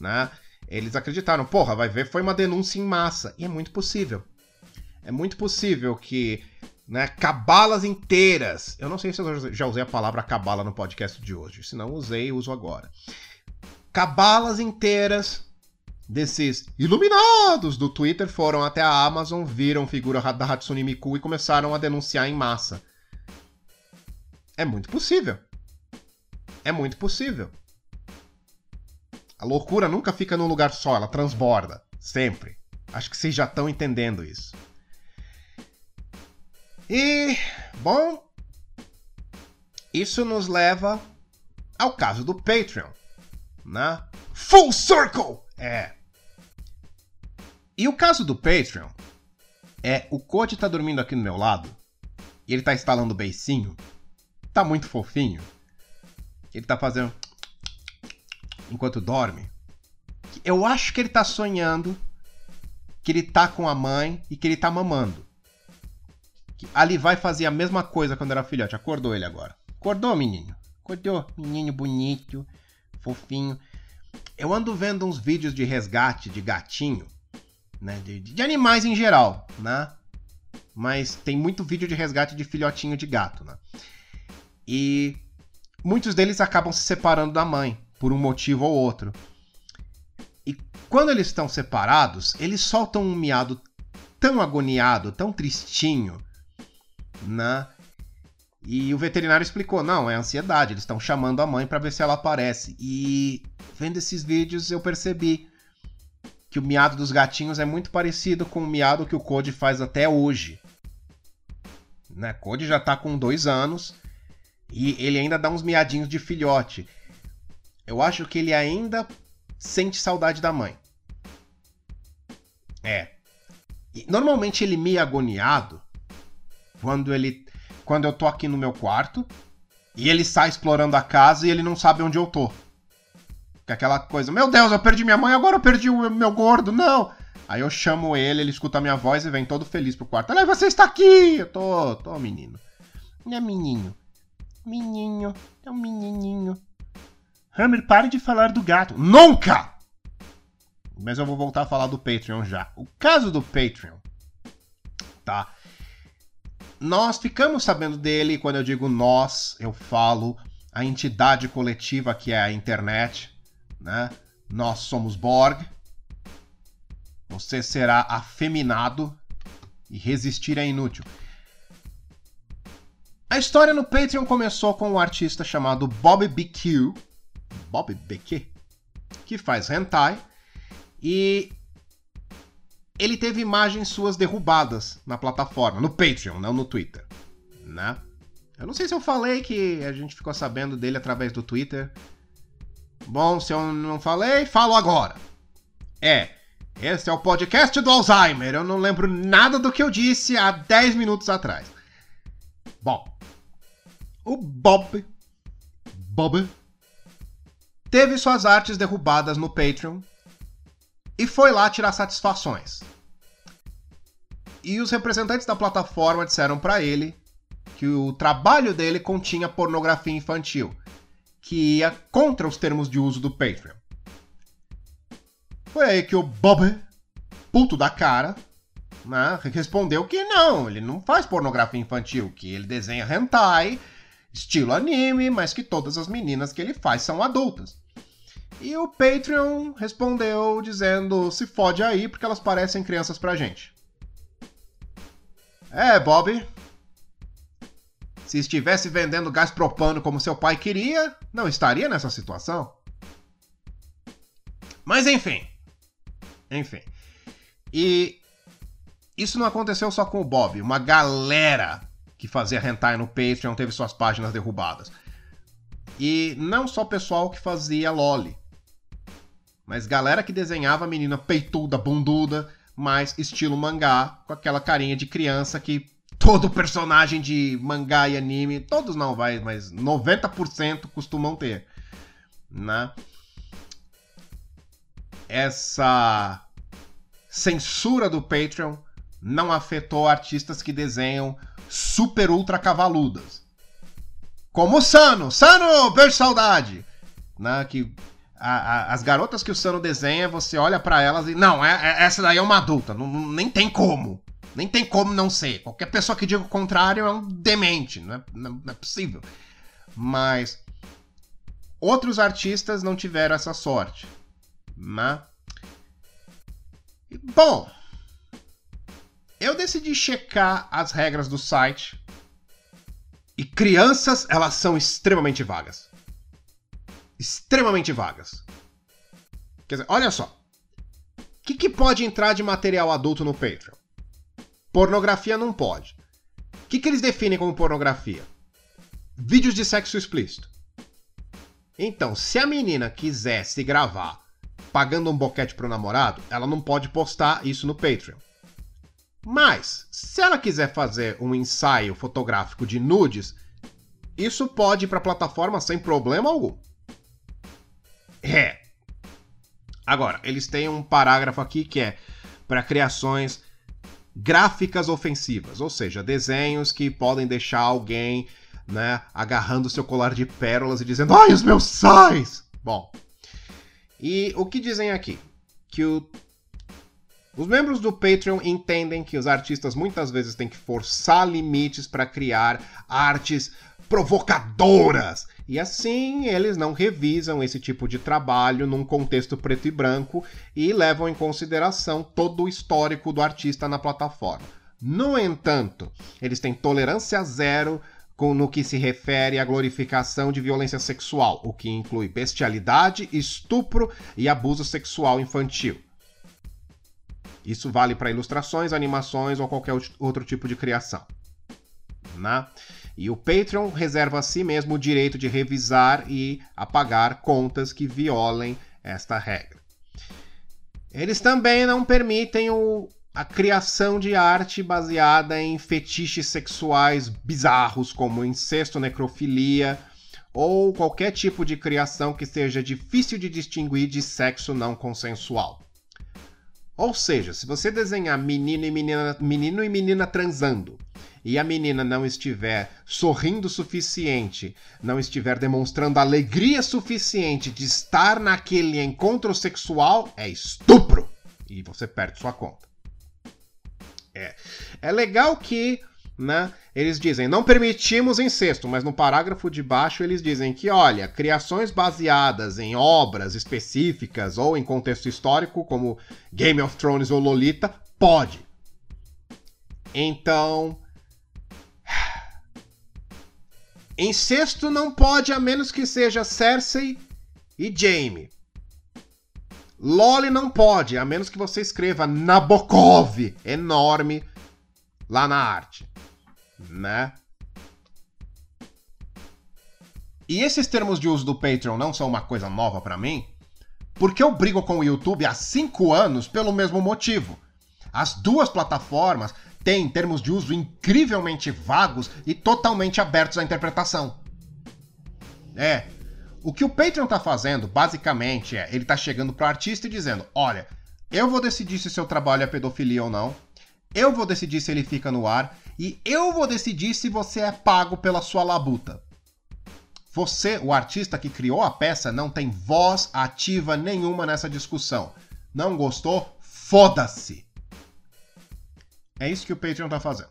né? Eles acreditaram, porra, vai ver, foi uma denúncia em massa. E é muito possível. É muito possível que né, cabalas inteiras. Eu não sei se eu já usei a palavra cabala no podcast de hoje. Se não usei, uso agora. Cabalas inteiras desses iluminados do Twitter foram até a Amazon, viram figura da Hatsune Miku e começaram a denunciar em massa. É muito possível. É muito possível. A loucura nunca fica num lugar só, ela transborda. Sempre. Acho que vocês já estão entendendo isso. E, bom, isso nos leva ao caso do Patreon, né? Full Circle! É. E o caso do Patreon é o Code tá dormindo aqui do meu lado e ele tá instalando o beicinho. Tá muito fofinho. Ele tá fazendo enquanto dorme. Eu acho que ele tá sonhando que ele tá com a mãe e que ele tá mamando. Que ali vai fazer a mesma coisa quando era filhote. Acordou ele agora. Acordou, menino? Acordou, menino bonito, fofinho. Eu ando vendo uns vídeos de resgate de gatinho, né? De, de animais em geral, né? Mas tem muito vídeo de resgate de filhotinho de gato, né? E muitos deles acabam se separando da mãe por um motivo ou outro. E quando eles estão separados, eles soltam um miado tão agoniado, tão tristinho, né? E o veterinário explicou: não, é ansiedade, eles estão chamando a mãe para ver se ela aparece. E vendo esses vídeos eu percebi que o miado dos gatinhos é muito parecido com o miado que o Code faz até hoje. Né? Code já tá com dois anos e ele ainda dá uns miadinhos de filhote. Eu acho que ele ainda sente saudade da mãe. É. E normalmente ele me agoniado quando ele quando eu tô aqui no meu quarto e ele sai explorando a casa e ele não sabe onde eu tô. Que é aquela coisa, meu Deus, eu perdi minha mãe, agora eu perdi o meu gordo, não. Aí eu chamo ele, ele escuta a minha voz e vem todo feliz pro quarto. Olha, você está aqui! Eu tô, tô menino. É menino. Menino, é um menininho. Hammer, pare de falar do gato. Nunca! Mas eu vou voltar a falar do Patreon já. O caso do Patreon, tá? Nós ficamos sabendo dele, quando eu digo nós, eu falo a entidade coletiva que é a internet, né? Nós somos Borg. Você será afeminado e resistir é inútil. A história no Patreon começou com um artista chamado Bobby BQ, Bob BQ, que faz hentai, e ele teve imagens suas derrubadas na plataforma, no Patreon, não no Twitter, né? Eu não sei se eu falei que a gente ficou sabendo dele através do Twitter, Bom, se eu não falei, falo agora. É, esse é o podcast do Alzheimer. Eu não lembro nada do que eu disse há 10 minutos atrás. Bom, o Bob. Bob. Teve suas artes derrubadas no Patreon e foi lá tirar satisfações. E os representantes da plataforma disseram para ele que o trabalho dele continha pornografia infantil, que ia contra os termos de uso do Patreon. Foi aí que o Bob, puto da cara, né, respondeu que não, ele não faz pornografia infantil, que ele desenha hentai, estilo anime, mas que todas as meninas que ele faz são adultas. E o Patreon respondeu dizendo: se fode aí porque elas parecem crianças pra gente. É, Bob. Se estivesse vendendo gás propano como seu pai queria, não estaria nessa situação. Mas enfim. Enfim. E isso não aconteceu só com o Bob. Uma galera que fazia hentai no Patreon teve suas páginas derrubadas. E não só pessoal que fazia loli, mas galera que desenhava menina peituda, bunduda, mas estilo mangá, com aquela carinha de criança que todo personagem de mangá e anime, todos não vai, mas 90% costumam ter, né? Essa censura do Patreon não afetou artistas que desenham super ultra cavaludas. Como o Sano! Sano, beijo saudade! Né, que a, a, as garotas que o Sano desenha, você olha para elas e. Não, é, é, essa daí é uma adulta. Não, nem tem como. Nem tem como não ser. Qualquer pessoa que diga o contrário é um demente. Não é, não, é possível. Mas. Outros artistas não tiveram essa sorte. Né? Bom, eu decidi checar as regras do site. E crianças, elas são extremamente vagas. Extremamente vagas. Quer dizer, olha só. O que, que pode entrar de material adulto no Patreon? Pornografia não pode. O que, que eles definem como pornografia? Vídeos de sexo explícito. Então, se a menina quiser se gravar pagando um boquete pro namorado, ela não pode postar isso no Patreon. Mas, se ela quiser fazer um ensaio fotográfico de nudes, isso pode ir para a plataforma sem problema algum. É. Agora, eles têm um parágrafo aqui que é para criações gráficas ofensivas, ou seja, desenhos que podem deixar alguém, né, agarrando seu colar de pérolas e dizendo: "Ai, os meus sais!". Bom. E o que dizem aqui? Que o os membros do Patreon entendem que os artistas muitas vezes têm que forçar limites para criar artes provocadoras. E assim eles não revisam esse tipo de trabalho num contexto preto e branco e levam em consideração todo o histórico do artista na plataforma. No entanto, eles têm tolerância zero no que se refere à glorificação de violência sexual, o que inclui bestialidade, estupro e abuso sexual infantil. Isso vale para ilustrações, animações ou qualquer outro tipo de criação. Né? E o Patreon reserva a si mesmo o direito de revisar e apagar contas que violem esta regra. Eles também não permitem o, a criação de arte baseada em fetiches sexuais bizarros, como incesto, necrofilia ou qualquer tipo de criação que seja difícil de distinguir de sexo não consensual. Ou seja, se você desenhar menino e menina, menino e menina transando e a menina não estiver sorrindo o suficiente, não estiver demonstrando alegria suficiente de estar naquele encontro sexual, é estupro e você perde sua conta. É, é legal que né? Eles dizem, não permitimos incesto, mas no parágrafo de baixo eles dizem que, olha, criações baseadas em obras específicas ou em contexto histórico, como Game of Thrones ou Lolita, pode. Então. Incesto não pode a menos que seja Cersei e Jaime. Loli não pode, a menos que você escreva Nabokov enorme lá na arte né? E esses termos de uso do Patreon não são uma coisa nova para mim, porque eu brigo com o YouTube há cinco anos pelo mesmo motivo. As duas plataformas têm termos de uso incrivelmente vagos e totalmente abertos à interpretação. É. O que o Patreon tá fazendo, basicamente, é ele tá chegando pro artista e dizendo: olha, eu vou decidir se seu trabalho é pedofilia ou não. Eu vou decidir se ele fica no ar. E eu vou decidir se você é pago pela sua labuta. Você, o artista que criou a peça, não tem voz ativa nenhuma nessa discussão. Não gostou? Foda-se! É isso que o Patreon tá fazendo.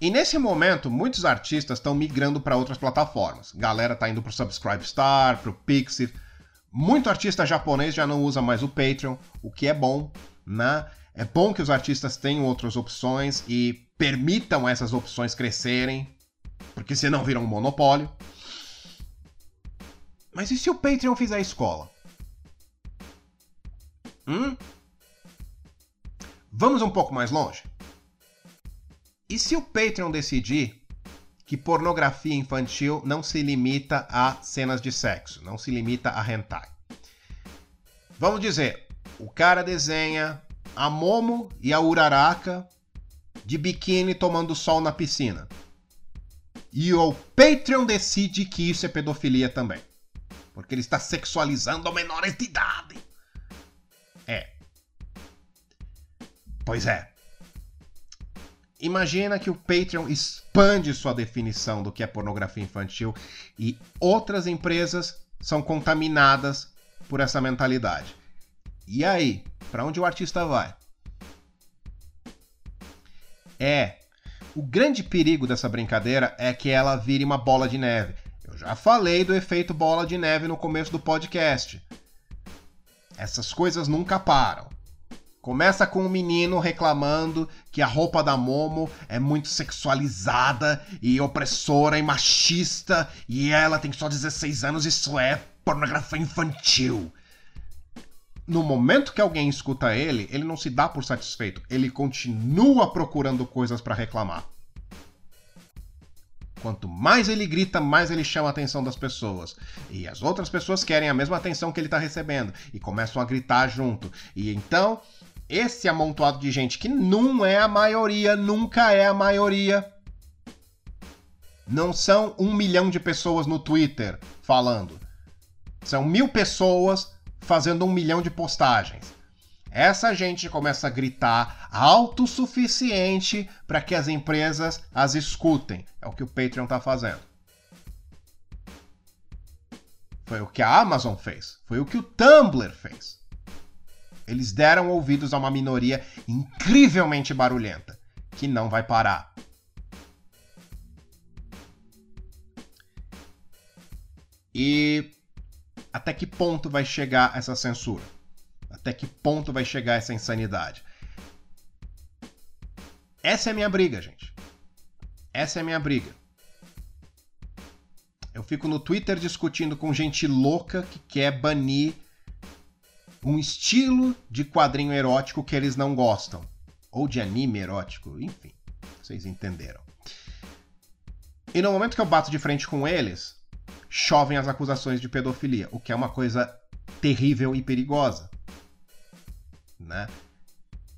E nesse momento, muitos artistas estão migrando para outras plataformas. Galera tá indo pro Subscribestar, pro Pixie. Muito artista japonês já não usa mais o Patreon, o que é bom, né? É bom que os artistas tenham outras opções e permitam essas opções crescerem, porque senão viram um monopólio. Mas e se o Patreon fizer escola? Hum? Vamos um pouco mais longe? E se o Patreon decidir que pornografia infantil não se limita a cenas de sexo, não se limita a hentai? Vamos dizer, o cara desenha a Momo e a Uraraka de biquíni tomando sol na piscina. E o Patreon decide que isso é pedofilia também. Porque ele está sexualizando menores de idade. É. Pois é. Imagina que o Patreon expande sua definição do que é pornografia infantil e outras empresas são contaminadas por essa mentalidade. E aí, para onde o artista vai? É, o grande perigo dessa brincadeira é que ela vire uma bola de neve. Eu já falei do efeito bola de neve no começo do podcast. Essas coisas nunca param. Começa com um menino reclamando que a roupa da Momo é muito sexualizada e opressora e machista e ela tem só 16 anos isso é pornografia infantil. No momento que alguém escuta ele, ele não se dá por satisfeito, ele continua procurando coisas para reclamar. Quanto mais ele grita, mais ele chama a atenção das pessoas. E as outras pessoas querem a mesma atenção que ele está recebendo e começam a gritar junto. E então esse amontoado de gente que não é a maioria, nunca é a maioria. Não são um milhão de pessoas no Twitter falando. São mil pessoas fazendo um milhão de postagens. Essa gente começa a gritar alto o suficiente para que as empresas as escutem. É o que o Patreon está fazendo. Foi o que a Amazon fez. Foi o que o Tumblr fez. Eles deram ouvidos a uma minoria incrivelmente barulhenta, que não vai parar. E até que ponto vai chegar essa censura? Até que ponto vai chegar essa insanidade? Essa é a minha briga, gente. Essa é a minha briga. Eu fico no Twitter discutindo com gente louca que quer banir um estilo de quadrinho erótico que eles não gostam. Ou de anime erótico, enfim. Vocês entenderam. E no momento que eu bato de frente com eles, chovem as acusações de pedofilia, o que é uma coisa terrível e perigosa. Né?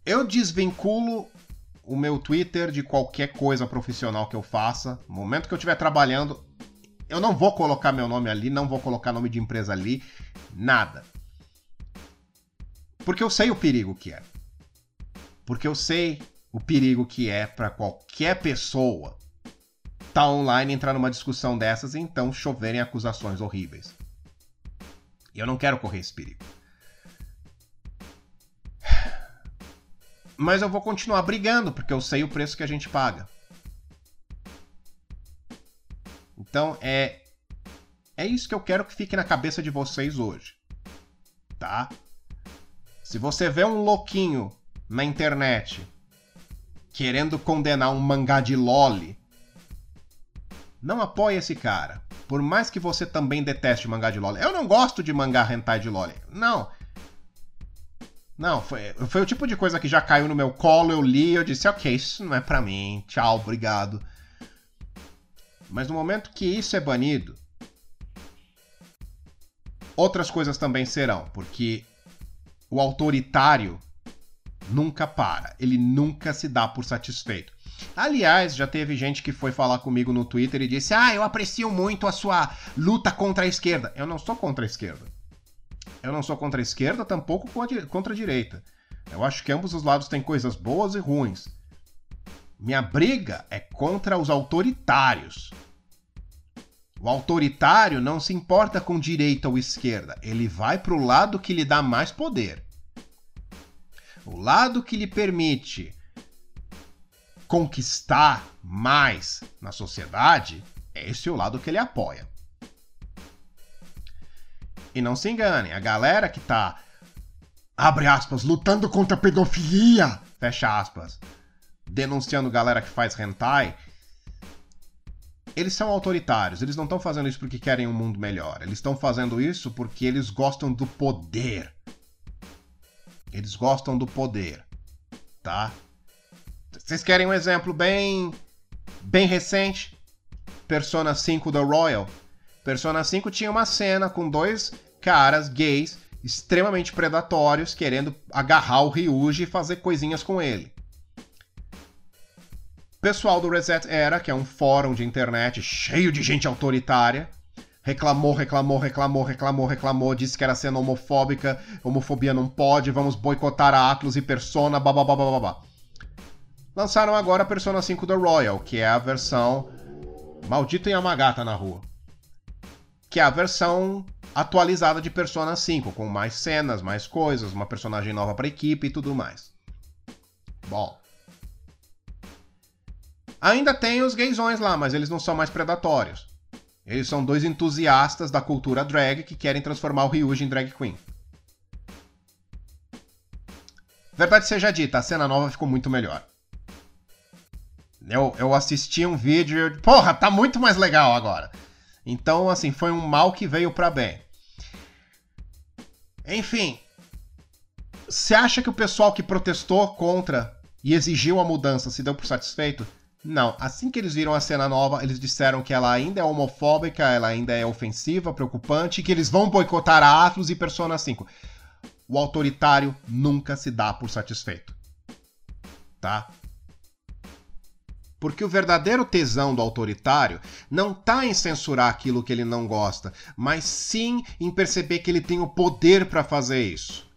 Eu desvinculo o meu Twitter de qualquer coisa profissional que eu faça. No momento que eu estiver trabalhando, eu não vou colocar meu nome ali, não vou colocar nome de empresa ali, nada. Porque eu sei o perigo que é. Porque eu sei o perigo que é para qualquer pessoa tá online entrar numa discussão dessas e então choverem acusações horríveis. Eu não quero correr esse perigo. Mas eu vou continuar brigando porque eu sei o preço que a gente paga. Então é é isso que eu quero que fique na cabeça de vocês hoje. Tá? Se você vê um louquinho na internet querendo condenar um mangá de loli, não apoie esse cara. Por mais que você também deteste mangá de loli. Eu não gosto de mangá hentai de loli. Não. Não, foi, foi o tipo de coisa que já caiu no meu colo, eu li, eu disse, ok, isso não é pra mim, tchau, obrigado. Mas no momento que isso é banido, outras coisas também serão, porque o autoritário nunca para, ele nunca se dá por satisfeito. Aliás, já teve gente que foi falar comigo no Twitter e disse: Ah, eu aprecio muito a sua luta contra a esquerda. Eu não sou contra a esquerda. Eu não sou contra a esquerda, tampouco contra a direita. Eu acho que ambos os lados têm coisas boas e ruins. Minha briga é contra os autoritários. O autoritário não se importa com direita ou esquerda, ele vai para o lado que lhe dá mais poder. O lado que lhe permite conquistar mais na sociedade, esse é o lado que ele apoia. E não se enganem, a galera que tá, abre aspas, lutando contra a pedofilia, fecha aspas, denunciando galera que faz hentai, eles são autoritários, eles não estão fazendo isso porque querem um mundo melhor, eles estão fazendo isso porque eles gostam do poder. Eles gostam do poder, tá? Vocês querem um exemplo bem bem recente? Persona 5 da Royal. Persona 5 tinha uma cena com dois caras gays extremamente predatórios querendo agarrar o Ryuji e fazer coisinhas com ele. Pessoal do Reset Era, que é um fórum de internet cheio de gente autoritária, reclamou, reclamou, reclamou, reclamou, reclamou, disse que era cena homofóbica, homofobia não pode, vamos boicotar a Atlus e Persona, babá. Lançaram agora a Persona 5 da Royal, que é a versão Maldito Yamagata na rua. Que é a versão atualizada de Persona 5, com mais cenas, mais coisas, uma personagem nova para equipe e tudo mais. Bom, Ainda tem os gaysões lá, mas eles não são mais predatórios. Eles são dois entusiastas da cultura drag que querem transformar o Ryuji em drag queen. Verdade seja dita, a cena nova ficou muito melhor. Eu, eu assisti um vídeo. Porra, tá muito mais legal agora. Então, assim, foi um mal que veio para bem. Enfim. Você acha que o pessoal que protestou contra e exigiu a mudança se deu por satisfeito? Não, assim que eles viram a cena nova, eles disseram que ela ainda é homofóbica, ela ainda é ofensiva, preocupante, que eles vão boicotar a Atlus e Persona 5. O autoritário nunca se dá por satisfeito. Tá? Porque o verdadeiro tesão do autoritário não está em censurar aquilo que ele não gosta, mas sim em perceber que ele tem o poder para fazer isso.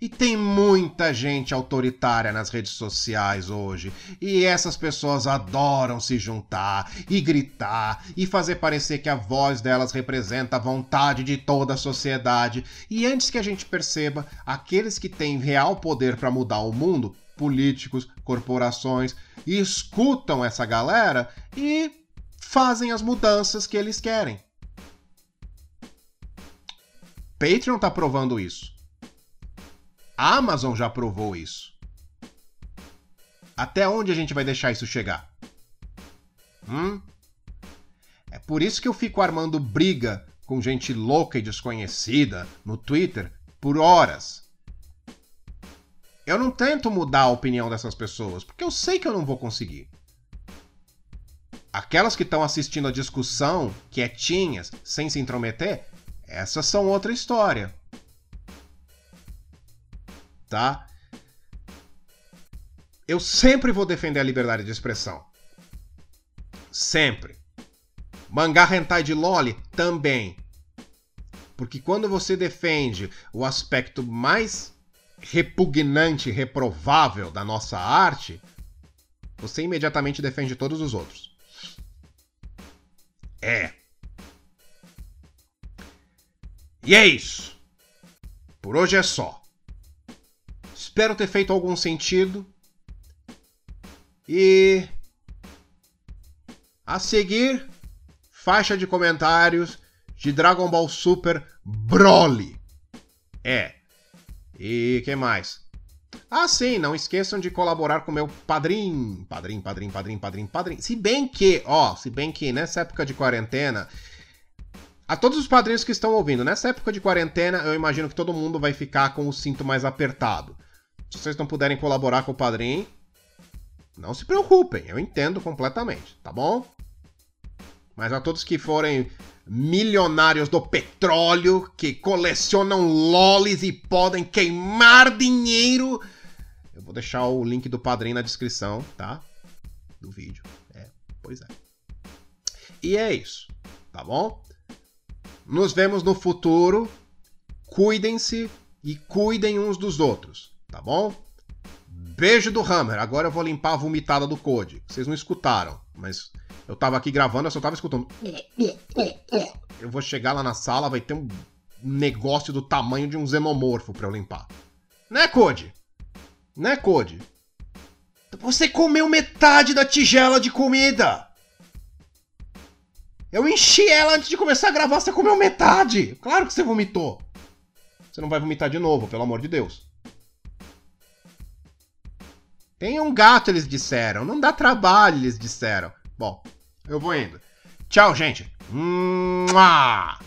E tem muita gente autoritária nas redes sociais hoje, e essas pessoas adoram se juntar e gritar e fazer parecer que a voz delas representa a vontade de toda a sociedade. E antes que a gente perceba, aqueles que têm real poder para mudar o mundo, políticos, corporações, escutam essa galera e fazem as mudanças que eles querem. Patreon tá provando isso. Amazon já provou isso. Até onde a gente vai deixar isso chegar? Hum? É por isso que eu fico armando briga com gente louca e desconhecida no Twitter por horas. Eu não tento mudar a opinião dessas pessoas, porque eu sei que eu não vou conseguir. Aquelas que estão assistindo a discussão, quietinhas, sem se intrometer, essas são outra história tá? Eu sempre vou defender a liberdade de expressão. Sempre. Mangá hentai de loli também. Porque quando você defende o aspecto mais repugnante, reprovável da nossa arte, você imediatamente defende todos os outros. É. E é isso. Por hoje é só. Espero ter feito algum sentido. E. A seguir, faixa de comentários de Dragon Ball Super Broly. É. E que mais? Ah, sim, não esqueçam de colaborar com meu padrinho. Padrinho, padrinho, padrinho, padrinho, padrinho. Se bem que, ó, se bem que nessa época de quarentena. A todos os padrinhos que estão ouvindo, nessa época de quarentena, eu imagino que todo mundo vai ficar com o cinto mais apertado. Se vocês não puderem colaborar com o padrinho, não se preocupem, eu entendo completamente, tá bom? Mas a todos que forem milionários do petróleo, que colecionam lolis e podem queimar dinheiro, eu vou deixar o link do padrinho na descrição, tá? Do vídeo. É, pois é. E é isso, tá bom? Nos vemos no futuro. Cuidem-se e cuidem uns dos outros, tá bom? Beijo do Hammer. Agora eu vou limpar a vomitada do Code. Vocês não escutaram, mas eu tava aqui gravando, eu só tava escutando. Eu vou chegar lá na sala, vai ter um negócio do tamanho de um xenomorfo pra eu limpar. Né, Code? Né, Code? Você comeu metade da tigela de comida! Eu enchi ela antes de começar a gravar, você comeu metade! Claro que você vomitou! Você não vai vomitar de novo, pelo amor de Deus. Tem um gato, eles disseram. Não dá trabalho, eles disseram. Bom, eu vou indo. Tchau, gente. Mua!